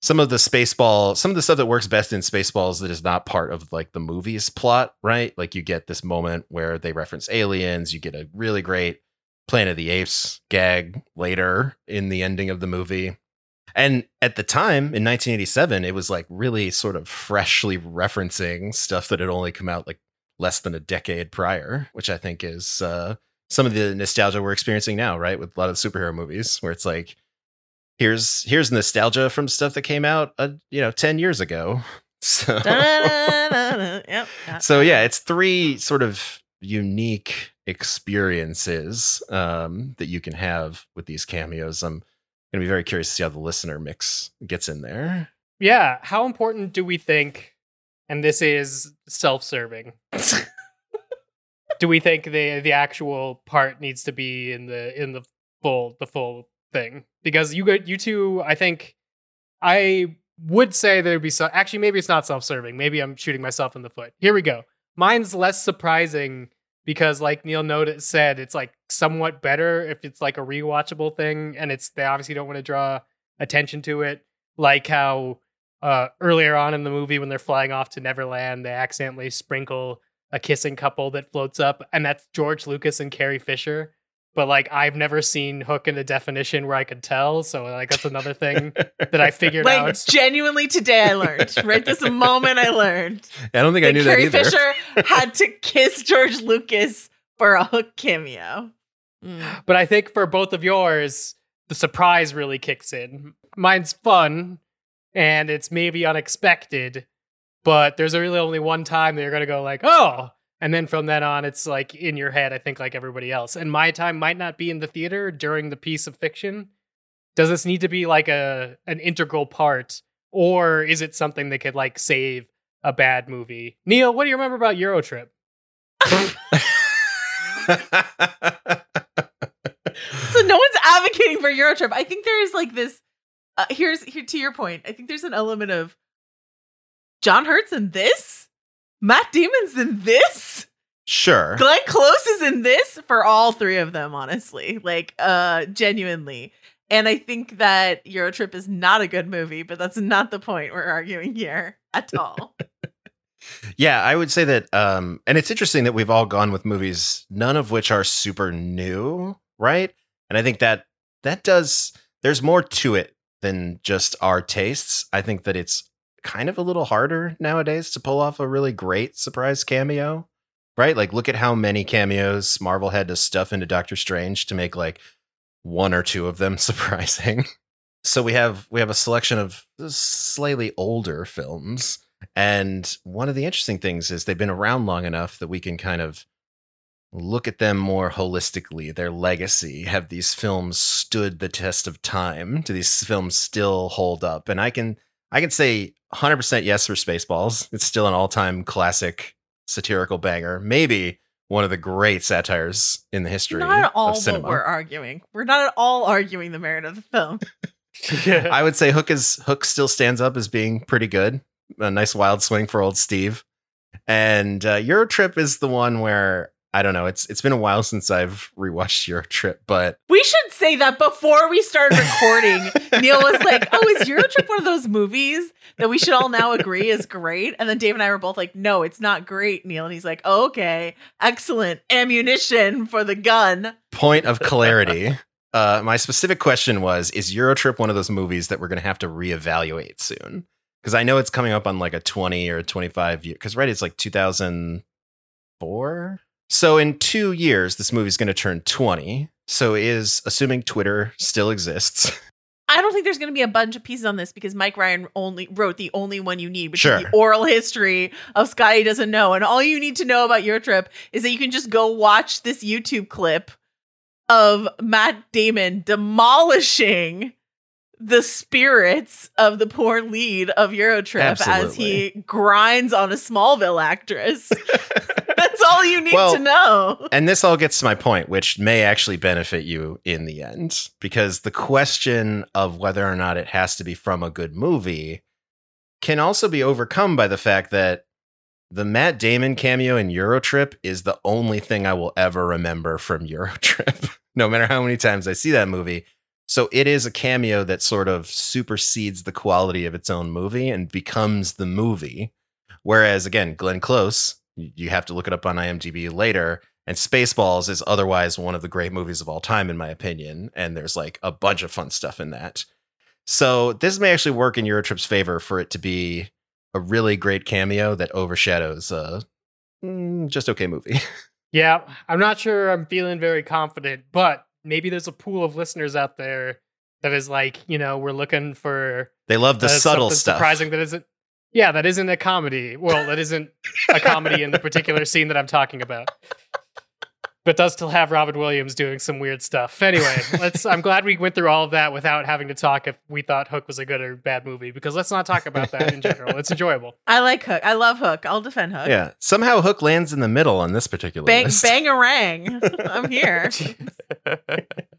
some of the spaceball, some of the stuff that works best in spaceballs that is not part of like the movie's plot, right? Like you get this moment where they reference aliens, you get a really great Planet of the Apes gag later in the ending of the movie. And at the time in 1987, it was like really sort of freshly referencing stuff that had only come out like less than a decade prior, which I think is uh, some of the nostalgia we're experiencing now, right? With a lot of superhero movies, where it's like, here's here's nostalgia from stuff that came out, uh, you know, 10 years ago. [laughs] So.
Yep.
so yeah, it's three sort of unique experiences um, that you can have with these cameos. I'm gonna be very curious to see how the listener mix gets in there.
Yeah, how important do we think? And this is self-serving. [laughs] do we think the the actual part needs to be in the in the full the full thing? Because you got you two, I think I would say there would be so actually maybe it's not self-serving. Maybe I'm shooting myself in the foot. Here we go. Mine's less surprising because like Neil noted said, it's like somewhat better if it's like a rewatchable thing and it's they obviously don't want to draw attention to it. Like how uh earlier on in the movie when they're flying off to Neverland, they accidentally sprinkle a kissing couple that floats up, and that's George Lucas and Carrie Fisher. But like I've never seen Hook in a definition where I could tell, so like that's another thing that I figured out.
like
out.
genuinely today I learned. [laughs] right this moment I learned.
I don't think I knew
Carrie
that either.
Fisher had to kiss George Lucas for a hook cameo. Mm.
But I think for both of yours, the surprise really kicks in. Mine's fun and it's maybe unexpected, but there's really only one time that you're gonna go like, oh, and then from then on, it's like in your head. I think like everybody else. And my time might not be in the theater during the piece of fiction. Does this need to be like a an integral part, or is it something that could like save a bad movie? Neil, what do you remember about Eurotrip?
so no one's advocating for Eurotrip. I think there is like this. Uh, here's here to your point. I think there's an element of John Hurt's in this, Matt Damon's in this,
Sure.
Glenn Close is in this for all three of them. Honestly, like uh, genuinely. And I think that Eurotrip is not a good movie, but that's not the point we're arguing here at all. [laughs]
Yeah, I would say that um and it's interesting that we've all gone with movies none of which are super new, right? And I think that that does there's more to it than just our tastes. I think that it's kind of a little harder nowadays to pull off a really great surprise cameo, right? Like look at how many cameos Marvel had to stuff into Doctor Strange to make like one or two of them [laughs] surprising. so we have we have a selection of slightly older films and one of the interesting things is they've been around long enough that we can kind of look at them more holistically, their legacy. Have these films stood the test of time? Do these films still hold up? And I can I can say 100% yes for Spaceballs. It's still an all-time classic satirical banger. Maybe one of the great satires in the history
not at all
of
what
cinema.
we're arguing. We're not at all arguing the merit of the film. [laughs]
I would say Hook is Hook still stands up as being pretty good. A nice wild swing for old Steve. And uh, Eurotrip is the one where I don't know. It's it's been a while since I've rewatched Eurotrip, but
We should say that before we started recording. [laughs] Neil was like, "Oh, is Eurotrip one of those movies that we should all now agree is great?" And then Dave and I were both like, "No, it's not great." Neil and he's like, oh, "Okay, excellent ammunition for the gun."
point of clarity. Uh, my specific question was: Is Eurotrip one of those movies that we're going to have to reevaluate soon? Because I know it's coming up on like a twenty or twenty-five year. Because right, it's like two thousand four. So in two years, this movie's going to turn twenty. So is assuming Twitter still exists. [laughs]
I don't think there's going to be a bunch of pieces on this because Mike Ryan only wrote the only one you need, which
Sure.
is the oral history of Scotty doesn't know. And all you need to know about Eurotrip is that you can just go watch this YouTube clip of Matt Damon demolishing the spirits of the poor lead of Eurotrip as he grinds on a Smallville actress. [laughs] [laughs] That's all you need
Well,
to know.
and this all gets to my point, which may actually benefit you in the end, because the question of whether or not it has to be from a good movie can also be overcome by the fact that the Matt Damon cameo in Eurotrip is the only thing I will ever remember from [laughs] Eurotrip, no matter how many times I see that movie. So it is a cameo that sort of supersedes the quality of its own movie and becomes the movie. Whereas again, Glenn Close, you have to look it up on IMDb later, and Spaceballs is otherwise one of the great movies of all time, in my opinion. And there's like a bunch of fun stuff in that. So this may actually work in Eurotrip's favor for it to be a really great cameo that overshadows a mm, just okay movie. [laughs]
Yeah, I'm not sure I'm feeling very confident, but maybe there's a pool of listeners out there that is like, you know, we're looking for
They love the
uh,
subtle stuff.
surprising that isn't yeah, that isn't a comedy. Well, that isn't a comedy in the particular scene that I'm talking about. But does still have Robin Williams doing some weird stuff. Anyway, let's I'm glad we went through all of that without having to talk if we thought Hook was a good or bad movie, because let's not talk about that in general. It's enjoyable. [laughs]
I like Hook. I love Hook. I'll defend Hook.
Yeah. Somehow Hook lands in the middle on this particular
Bang
list.
bang a rang. [laughs] I'm here. [laughs]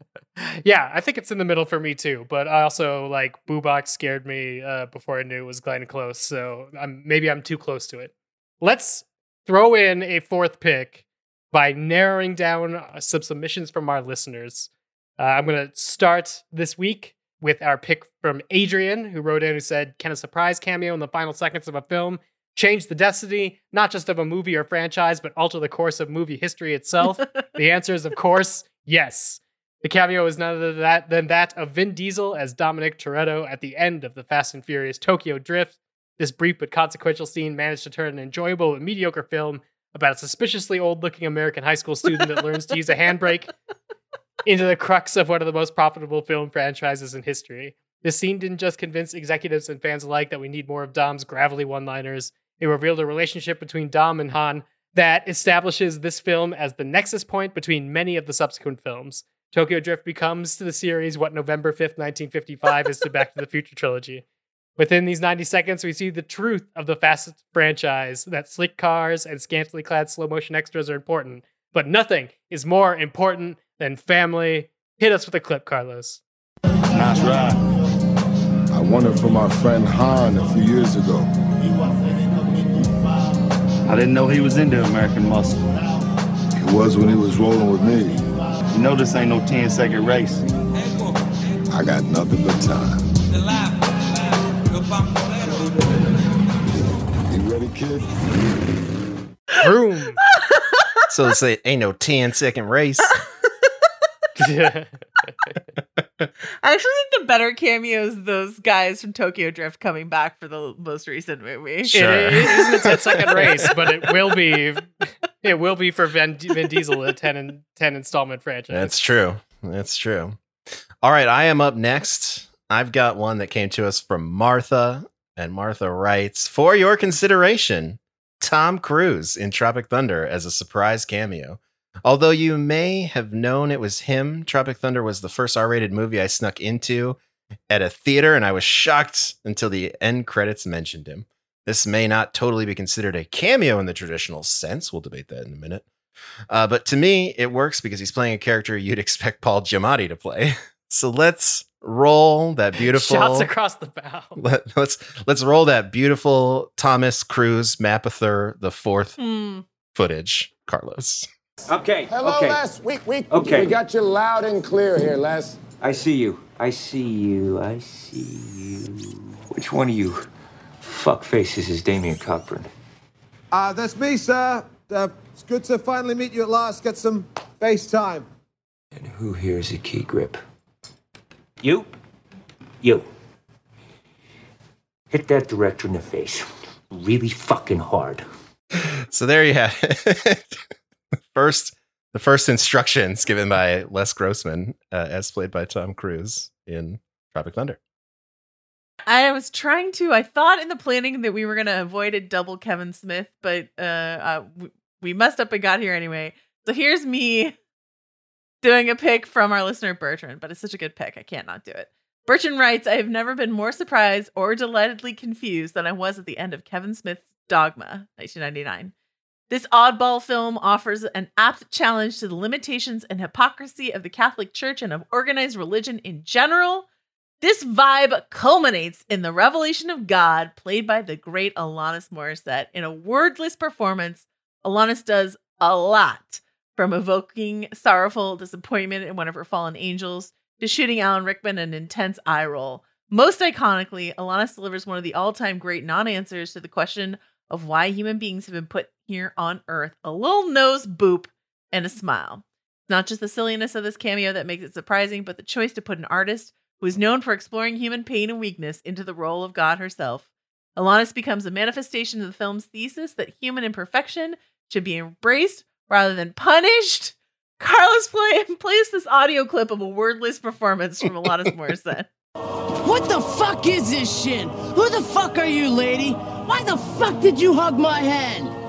yeah, I think it's in the middle for me too. But I also like boo box scared me uh, before I knew it was Glenn Close, so I'm maybe I'm too close to it. Let's throw in a fourth pick by narrowing down uh, some submissions from our listeners. Uh, I'm going to start this week with our pick from Adrian, who wrote in who said, Can a surprise cameo in the final seconds of a film change the destiny, not just of a movie or franchise, but alter the course of movie history itself? [laughs] the answer is, of course, yes. The cameo is none other than that, than that of Vin Diesel as Dominic Toretto at the end of the Fast and Furious Tokyo Drift. This brief but consequential scene managed to turn an enjoyable but mediocre film about a suspiciously old looking American high school student that learns to use a handbrake [laughs] into the crux of one of the most profitable film franchises in history. This scene didn't just convince executives and fans alike that we need more of Dom's gravelly one liners, it revealed a relationship between Dom and Han that establishes this film as the nexus point between many of the subsequent films. Tokyo Drift becomes to the series what November 5th, 1955 is to Back to the Future trilogy. Within these 90 seconds, we see the truth of the Fast franchise that slick cars and scantily clad slow motion extras are important, but nothing is more important than family. Hit us with a clip, Carlos.
Nice ride. I won it from our friend Han a few years ago.
I didn't know he was into American Muscle.
He was when he was rolling with me.
You know this ain't no 10 second race.
I got nothing but time. You ready, kid?
Vroom.
so it's a ain't no 10 second race. [laughs]
yeah. [laughs]
I actually think the better cameos those guys from Tokyo Drift coming back for the most recent movie.
Sure.
It, it isn't a 10 second [laughs] race, but it will be. It will be for Vin, Vin Diesel a 10 and 10 installment franchise.
That's true. That's true. All right, I am up next. I've got one that came to us from Martha, and Martha writes For your consideration, Tom Cruise in Tropic Thunder as a surprise cameo. Although you may have known it was him, Tropic Thunder was the first R rated movie I snuck into at a theater, and I was shocked until the end credits mentioned him. This may not totally be considered a cameo in the traditional sense. We'll debate that in a minute. Uh, but to me, it works because he's playing a character you'd expect Paul Giamatti to play. [laughs] So let's roll that beautiful
Shots across the bow. [laughs]
Let, let's let's roll that beautiful Thomas Cruise Mapother the fourth
Hmm.
footage, Carlos.
Okay.
Hello,
okay.
Les. We, we,
Okay.
we got you loud and clear here, Les.
I see you. I see you. I see you. Which one of you fuck faces is Damien Cockburn?
Uh, that's me, sir. Uh, it's good to finally meet you at last. Get some face time.
And who here is a key grip? You? You. Hit that director in the face. Really fucking hard.
So there you have it. [laughs] first the first instructions given by Les Grossman, uh, as played by Tom Cruise in Tropic Thunder.
I was trying to. I thought in the planning that we were going to avoid a double Kevin Smith, but uh, uh, we, we messed up and got here anyway. So here's me doing a pick from our listener Bertrand, but it's such a good pick. I can't not do it. Bertrand writes, I have never been more surprised or delightedly confused than I was at the end of Kevin Smith's Dogma, 1999. This oddball film offers an apt challenge to the limitations and hypocrisy of the Catholic Church and of organized religion in general. This vibe culminates in the revelation of God, played by the great Alanis Morissette. In a wordless performance, Alanis does a lot, from evoking sorrowful disappointment in one of her fallen angels to shooting Alan Rickman an intense eye roll. Most iconically, Alanis delivers one of the all time great non answers to the question of why human beings have been put here on Earth a little nose boop and a smile. It's not just the silliness of this cameo that makes it surprising, but the choice to put an artist who is known for exploring human pain and weakness into the role of God herself. Alanis becomes a manifestation of the film's thesis that human imperfection should be embraced rather than punished. Carlos play, [laughs] plays this audio clip of a wordless performance from Alanis Morissette. [laughs]
What the fuck is this shit? Who the fuck are you, lady? Why the fuck did you hug my hand?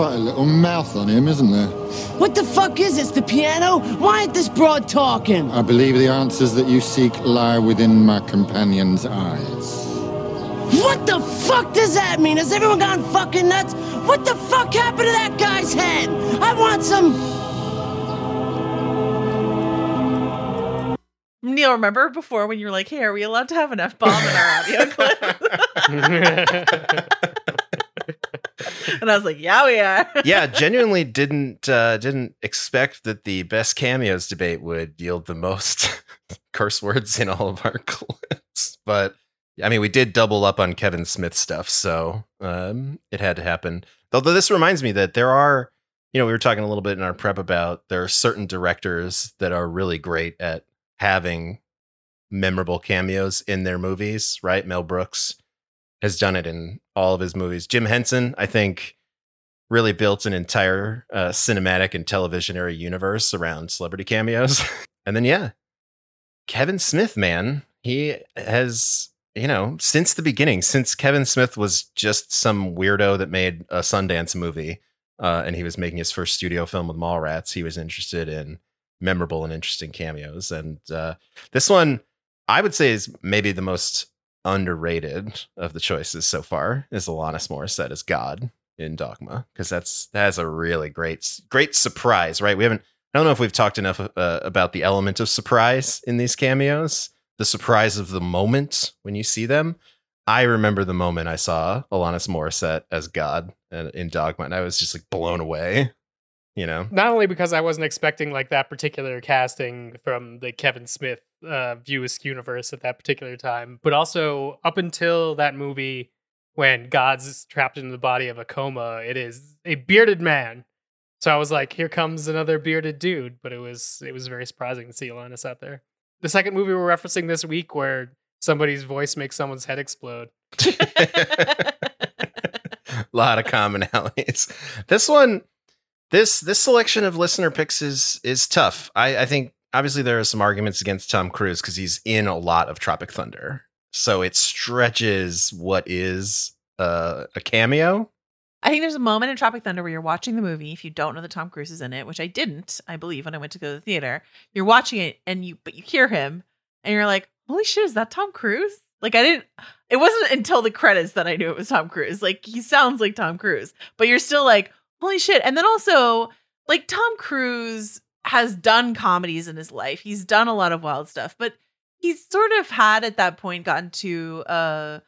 Quite a little mouth on him, isn't there?
What the fuck is this, the piano? Why ain't this broad talking?
I believe the answers that you seek lie within my companion's eyes.
What the fuck does that mean? Has everyone gone fucking nuts? What the fuck happened to that guy's head? I want some.
Neil, remember before when you were like, "Hey, are we allowed to have an f bomb in our audio clip?" [laughs] [laughs] [laughs] and I was like, "Yeah, we are." [laughs]
yeah, genuinely didn't uh, didn't expect that the best cameos debate would yield the most [laughs] curse words in all of our clips. But I mean, we did double up on Kevin Smith stuff, so um, it had to happen. Although this reminds me that there are, you know, we were talking a little bit in our prep about there are certain directors that are really great at having memorable cameos in their movies, right? Mel Brooks has done it in all of his movies. Jim Henson, I think, really built an entire uh, cinematic and televisionary universe around celebrity cameos. [laughs] and then, yeah, Kevin Smith, man, he has, you know, since the beginning, since Kevin Smith was just some weirdo that made a Sundance movie uh, and he was making his first studio film with Mallrats, he was interested in memorable and interesting cameos. And uh, this one, I would say, is maybe the most underrated of the choices so far is Alanis Morissette as God in Dogma because that's that's a really great great surprise, right? We haven't I don't know if we've talked enough uh, about the element of surprise in these cameos, the surprise of the moment when you see them. I remember the moment I saw Alanis Morissette as God in Dogma, and I was just like blown away. You know,
not only because I wasn't expecting like that particular casting from the Kevin Smith uh, View Askew universe at that particular time, but also up until that movie when God's trapped in the body of a coma, it is a bearded man. So I was like, here comes another bearded dude, but it was it was very surprising to see Alanis out there. The second movie we're referencing this week where somebody's voice makes someone's head explode.
a [laughs] lot of commonalities. This one this this selection of listener picks is is tough. I, I think obviously there are some arguments against Tom Cruise because he's in a lot of Tropic Thunder, so it stretches what is uh, a cameo.
I think there's a moment in Tropic Thunder where you're watching the movie. If you don't know that Tom Cruise is in it, which I didn't, I believe when I went to go to the theater, you're watching it and you but you hear him and you're like, "Holy shit, is that Tom Cruise?" Like I didn't. It wasn't until the credits that I knew it was Tom Cruise. Like he sounds like Tom Cruise, but you're still like, holy shit. And then also, like, Tom Cruise has done comedies in his life, he's done a lot of wild stuff, but he's sort of had at that point gotten to a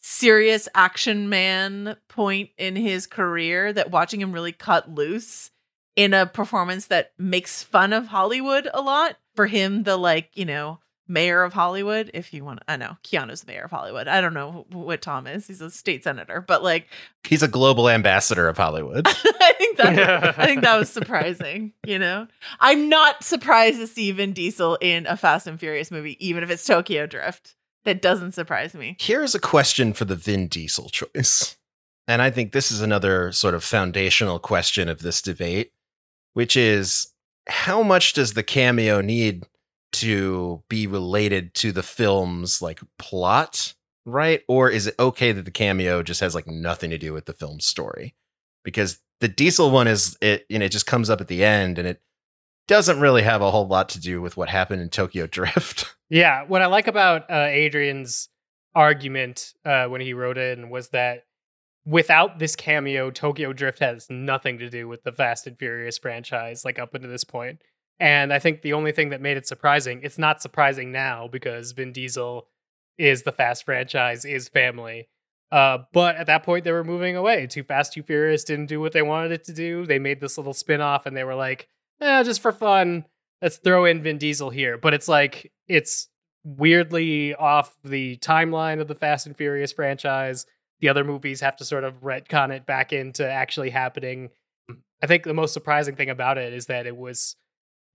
serious action man point in his career that watching him really cut loose in a performance that makes fun of Hollywood a lot. For him, the like, you know, mayor of Hollywood, if you want. I know Keanu's the mayor of Hollywood. I don't know what Tom is. He's a state senator, but like
he's a global ambassador of Hollywood. [laughs]
I think that I think that was [laughs] surprising. You know, I'm not surprised to see Vin Diesel in a Fast and Furious movie, even if it's Tokyo Drift. That doesn't surprise me.
Here's a question for the Vin Diesel choice. And I think this is another sort of foundational question of this debate, which is how much does the cameo need to be related to the film's like plot, right? Or is it okay that the cameo just has like nothing to do with the film's story? Because the Diesel one is it, you know, it just comes up at the end and it doesn't really have a whole lot to do with what happened in Tokyo [laughs] Drift.
Yeah, what I like about uh, Adrian's argument uh, when he wrote in was that without this cameo, Tokyo Drift has nothing to do with the Fast and Furious franchise, like up until this point. And I think the only thing that made it surprising, it's not surprising now because Vin Diesel is the Fast franchise, is family. Uh, but at that point, they were moving away. Too Fast, Too Furious didn't do what they wanted it to do. They made this little spin off and they were like, eh, just for fun, let's throw in Vin Diesel here. But it's like, it's weirdly off the timeline of the Fast and Furious franchise. The other movies have to sort of retcon it back into actually happening. I think the most surprising thing about it is that it was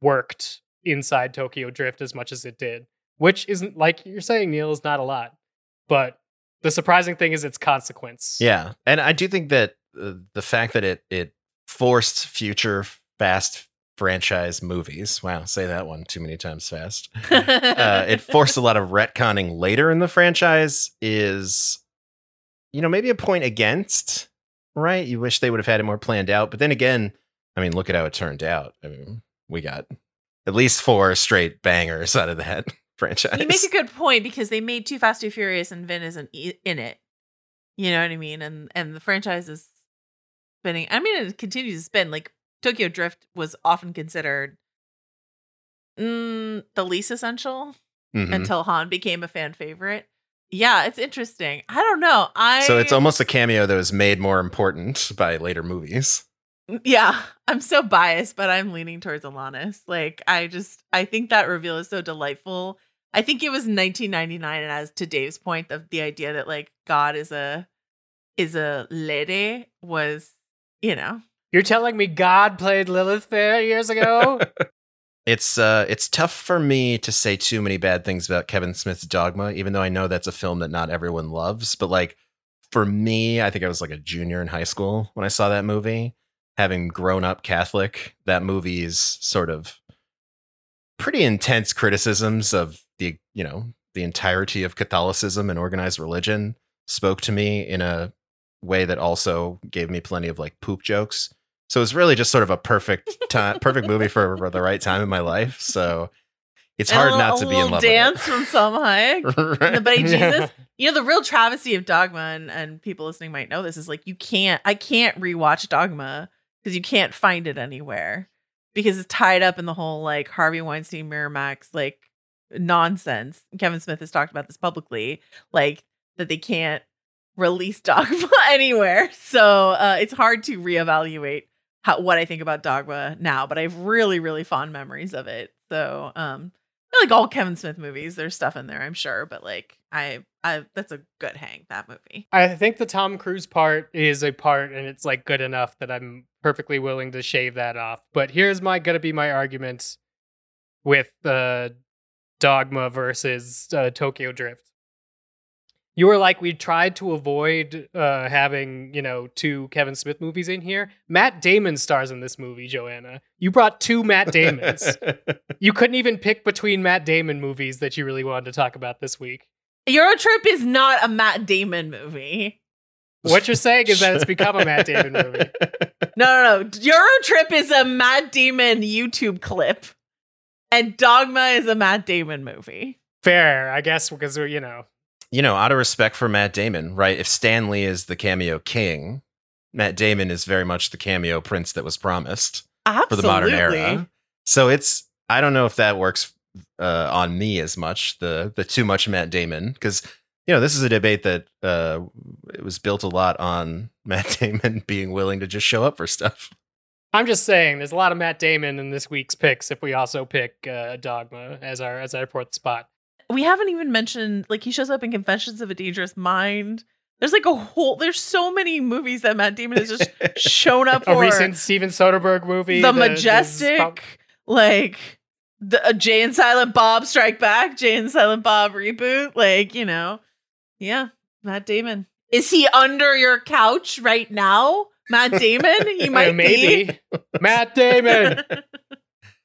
worked inside Tokyo Drift as much as it did, which isn't like you're saying, Neil, is not a lot. But the surprising thing is its consequence.
Yeah, and I do think that uh, the fact that it it forced future fast franchise movies. Wow, say that one too many times fast. uh, it [laughs] forced a lot of retconning later in the franchise. Is you know maybe a point against right? You wish they would have had it more planned out, but then again, I mean, look at how it turned out. I mean, we got at least four straight bangers out of that [laughs] franchise.
You make a good point because they made Too Fast, Too Furious, and Vin isn't in it. You know what I mean? And and the franchise is spinning. I mean, it continues to spin. Like Tokyo Drift was often considered mm, the least essential
Mhm.
until Han became a fan favorite. Yeah, it's interesting. I don't know. I
So it's almost a cameo that was made more important by later movies.
Yeah, [laughs] I'm so biased, but I'm leaning towards Alanis. Like, I just, I think that reveal is so delightful. I think it was 1999, and as to Dave's point of the idea that like God is a is a lady was, you know,
You're telling me God played Lilith there years ago? [laughs]
It's uh it's tough for me to say too many bad things about Kevin Smith's Dogma, even though I know that's a film that not everyone loves. But like for me, I think I was like a junior in high school when I saw that movie. Having grown up Catholic, that movie's sort of pretty intense criticisms of the, you know, the entirety of Catholicism and organized religion spoke to me in a way that also gave me plenty of like poop jokes. So it's really just sort of a perfect time, perfect movie for, the right time in my life. So it's
And
hard
little-
not to be in love
dance from Salma Hayek. [laughs] and the Buddy
Right.
Jesus. You know, the real travesty of Dogma, and, and people listening might know this, is like you can't, I can't rewatch Dogma because you can't find it anywhere because it's tied up in the whole like Harvey Weinstein, Miramax, like nonsense. Kevin Smith has talked about this publicly, like that they can't release [laughs] Dogma anywhere. So uh, it's hard to reevaluate how what I think about Dogma now, but I have really, really fond memories of it. So um like all Kevin Smith movies, there's stuff in there, I'm sure, but like I I that's a good hang, that movie.
I think the Tom Cruise part is a part, and it's like good enough that I'm perfectly willing to shave that off. But here's my gonna be my argument with uh, Dogma versus uh, Tokyo Drift. You were like, we tried to avoid uh, having, you know, two Kevin Smith movies in here. Matt Damon stars in this movie, Joanna. You brought two Matt Damons. [laughs] you couldn't even pick between Matt Damon movies that you really wanted to talk about this week.
Eurotrip is not a Matt Damon movie.
What you're saying is that it's become a Matt Damon movie. [laughs]
No, no, no. Eurotrip is a Matt Damon YouTube clip. And Dogma is a Matt Damon movie.
Fair, I guess, because you know,
you know, out of respect for Matt Damon, right? If Stan Lee is the cameo king, Matt Damon is very much the cameo prince that was promised for the modern era. So it's I don't know if that works uh, on me as much the the too much Matt Damon because you know this is a debate that uh, it was built a lot on [laughs] Matt Damon being willing to just show up for stuff.
I'm just saying there's a lot of Matt Damon in this week's picks if we also pick uh, Dogma as our as our fourth spot.
We haven't even mentioned like he shows up in Confessions of a Dangerous Mind. There's like a whole there's so many movies that Matt Damon has just [laughs] shown up for.
A recent Steven Soderbergh movie,
the,
the-
majestic, like the uh, Jay and Silent Bob Strike Back, Jay and Silent Bob reboot. Like you know, yeah, Matt Damon. Is he under your couch right now, Matt Damon? He [laughs] might
maybe
be. [laughs]
Matt Damon.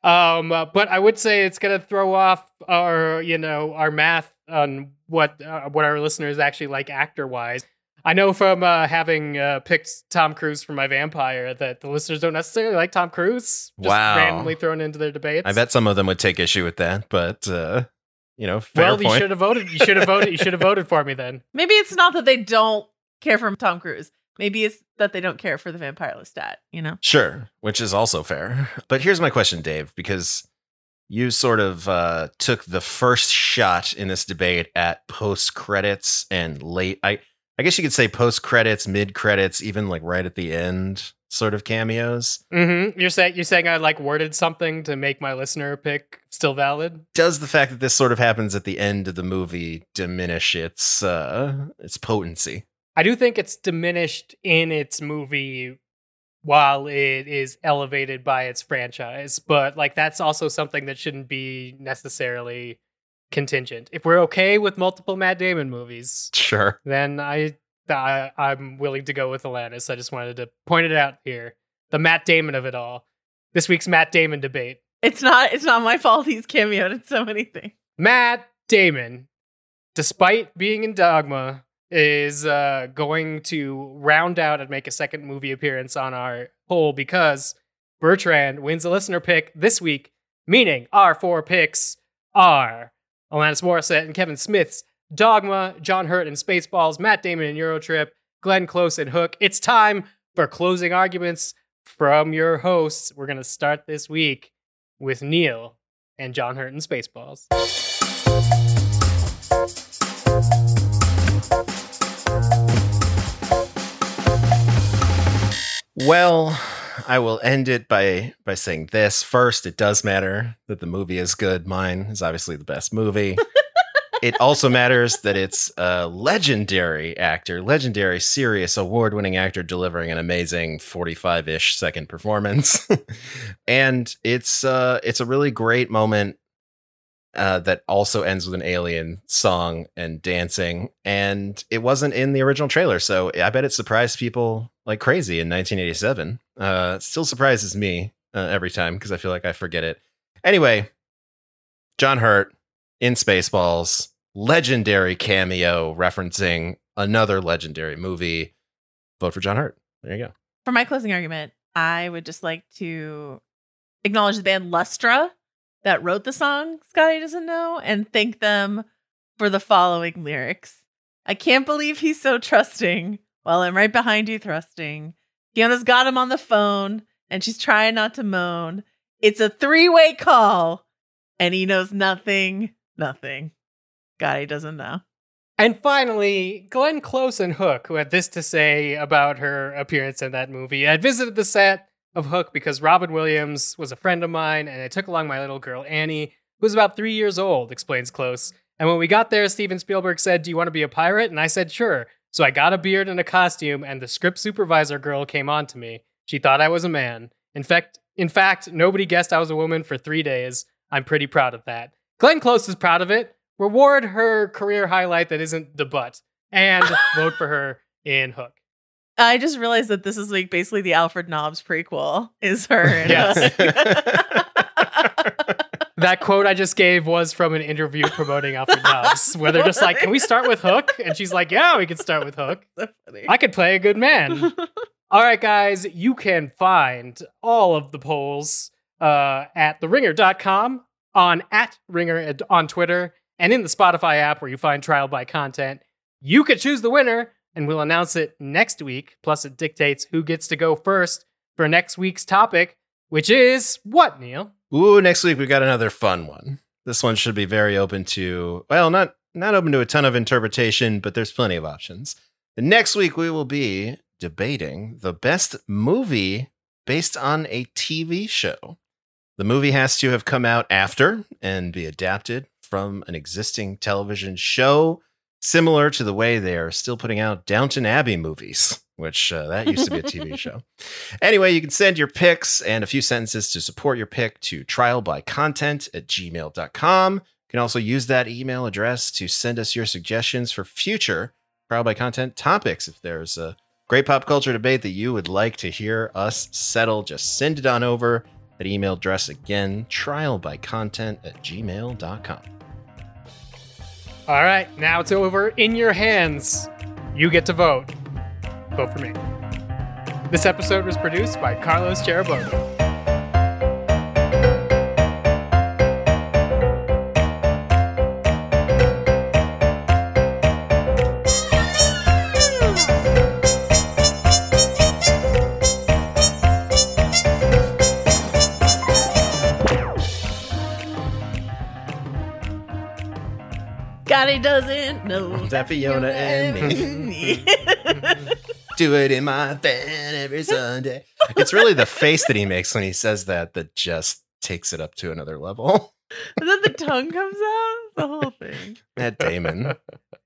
um, uh, but I would say it's gonna throw off our you know our math on what uh, what our listeners actually like actor wise. I know from uh, having uh, picked Tom Cruise for my vampire that the listeners don't necessarily like Tom Cruise. Just
Wow.
randomly thrown into their debates.
I bet some of them would take issue with that, but uh, you know, fair
Well, you should have voted. You should have voted. You should have voted for me then. [laughs]
Maybe it's not that they don't care for Tom Cruise. Maybe it's that they don't care for the Vampire Lestat. You know.
Sure, which is also fair. [laughs] But here's my question, Dave, because you sort of uh, took the first shot in this debate at post credits and late. I I guess you could say post credits, mid credits, even like right at the end, sort of cameos.
Mm-hmm. You're saying you're saying I like worded something to make my listener pick still valid.
Does the fact that this sort of happens at the end of the movie diminish its uh, its potency?
I do think it's diminished in its movie while it is elevated by its franchise, but like that's also something that shouldn't be necessarily contingent. If we're okay with multiple Matt Damon movies,
Sure.
then I, I I'm willing to go with Alanis. I just wanted to point it out here. The Matt Damon of it all. This week's Matt Damon debate.
It's not. It's not my fault. He's cameoed in so many things.
Matt Damon, despite being in Dogma, is uh, going to round out and make a second movie appearance on our poll because Bertrand wins a listener pick this week, meaning our four picks are Alanis Morissette and Kevin Smith's Dogma, John Hurt and Spaceballs, Matt Damon and Eurotrip, Glenn Close and Hook. It's time for closing arguments from your hosts. We're going to start this week with Neil and John Hurt and Spaceballs.
Well, I will end it by by saying this. First, it does matter that the movie is good. Mine is obviously the best movie. [laughs] it also matters that it's a legendary actor, legendary serious award-winning actor delivering an amazing 45-ish second performance. [laughs] and it's uh it's a really great moment uh, that also ends with an alien song and dancing. And it wasn't in the original trailer. So I bet it surprised people like crazy in 1987. Uh, still surprises me uh, every time because I feel like I forget it. Anyway, John Hurt in Spaceballs, legendary cameo referencing another legendary movie. Vote for John Hurt. There you go.
For my closing argument, I would just like to acknowledge the band Lustra that wrote the song Scotty doesn't know and thank them for the following lyrics. I can't believe he's so trusting while I'm right behind you thrusting. Fiona's got him on the phone and she's trying not to moan. It's a three way call and he knows nothing, nothing. Scotty doesn't know.
And finally, Glenn Close and Hook, who had this to say about her appearance in that movie. I visited the set of Hook because Robin Williams was a friend of mine, and I took along my little girl Annie, who was about three years old, explains Close. And when we got there, Steven Spielberg said, Do you want to be a pirate? And I said, Sure. So I got a beard and a costume, and the script supervisor girl came on to me. She thought I was a man. In fact, in fact, nobody guessed I was a woman for three days. I'm pretty proud of that. Glenn Close is proud of it. Reward her career highlight that isn't the butt, and [laughs] vote for her in Hook.
I just realized that this is like basically the Albert Nobbs prequel. Is her? [laughs] in
Yes. [laughs] That quote I just gave was from an interview promoting Albert Nobbs, where they're just like, "Can we start with Hook?" And she's like, "Yeah, we can start with Hook. I could play a good man." all right, guys, you can find all of the polls uh, at theringer.com, on at Ringer on Twitter, and in the Spotify app where you find trial by content. You could choose the winner, and we'll announce it next week. Plus, it dictates who gets to go first for next week's topic, which is what, Neil?
Ooh, next week we've got another fun one. This one should be very open to well, not not open to a ton of interpretation, but there's plenty of options. Next week we will be debating the best movie based on a TV show. The movie has to have come out after and be adapted from an existing television show, similar to the way they are still putting out Downton Abbey movies, which uh, that used to be a TV [laughs] show. Anyway, you can send your picks and a few sentences to support your pick to trialbycontent at gmail.com. You can also use that email address to send us your suggestions for future Trial by Content topics. If there's a great pop culture debate that you would like to hear us settle, just send it on over. That email address again, trialbycontent at gmail.com.
All right, now it's over in your hands. You get to vote. Vote for me. This episode was produced by Carlos Chiriboga.
Scotty doesn't know [laughs]
That Fiona and me. [laughs] Do it in my bed every Sunday. It's really the face that he makes when he says that that just takes it up to another level.
and then the tongue comes out. The whole thing.
Matt Damon.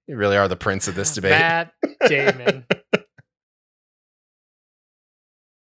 You really are the prince of this [laughs] debate.
Matt Damon.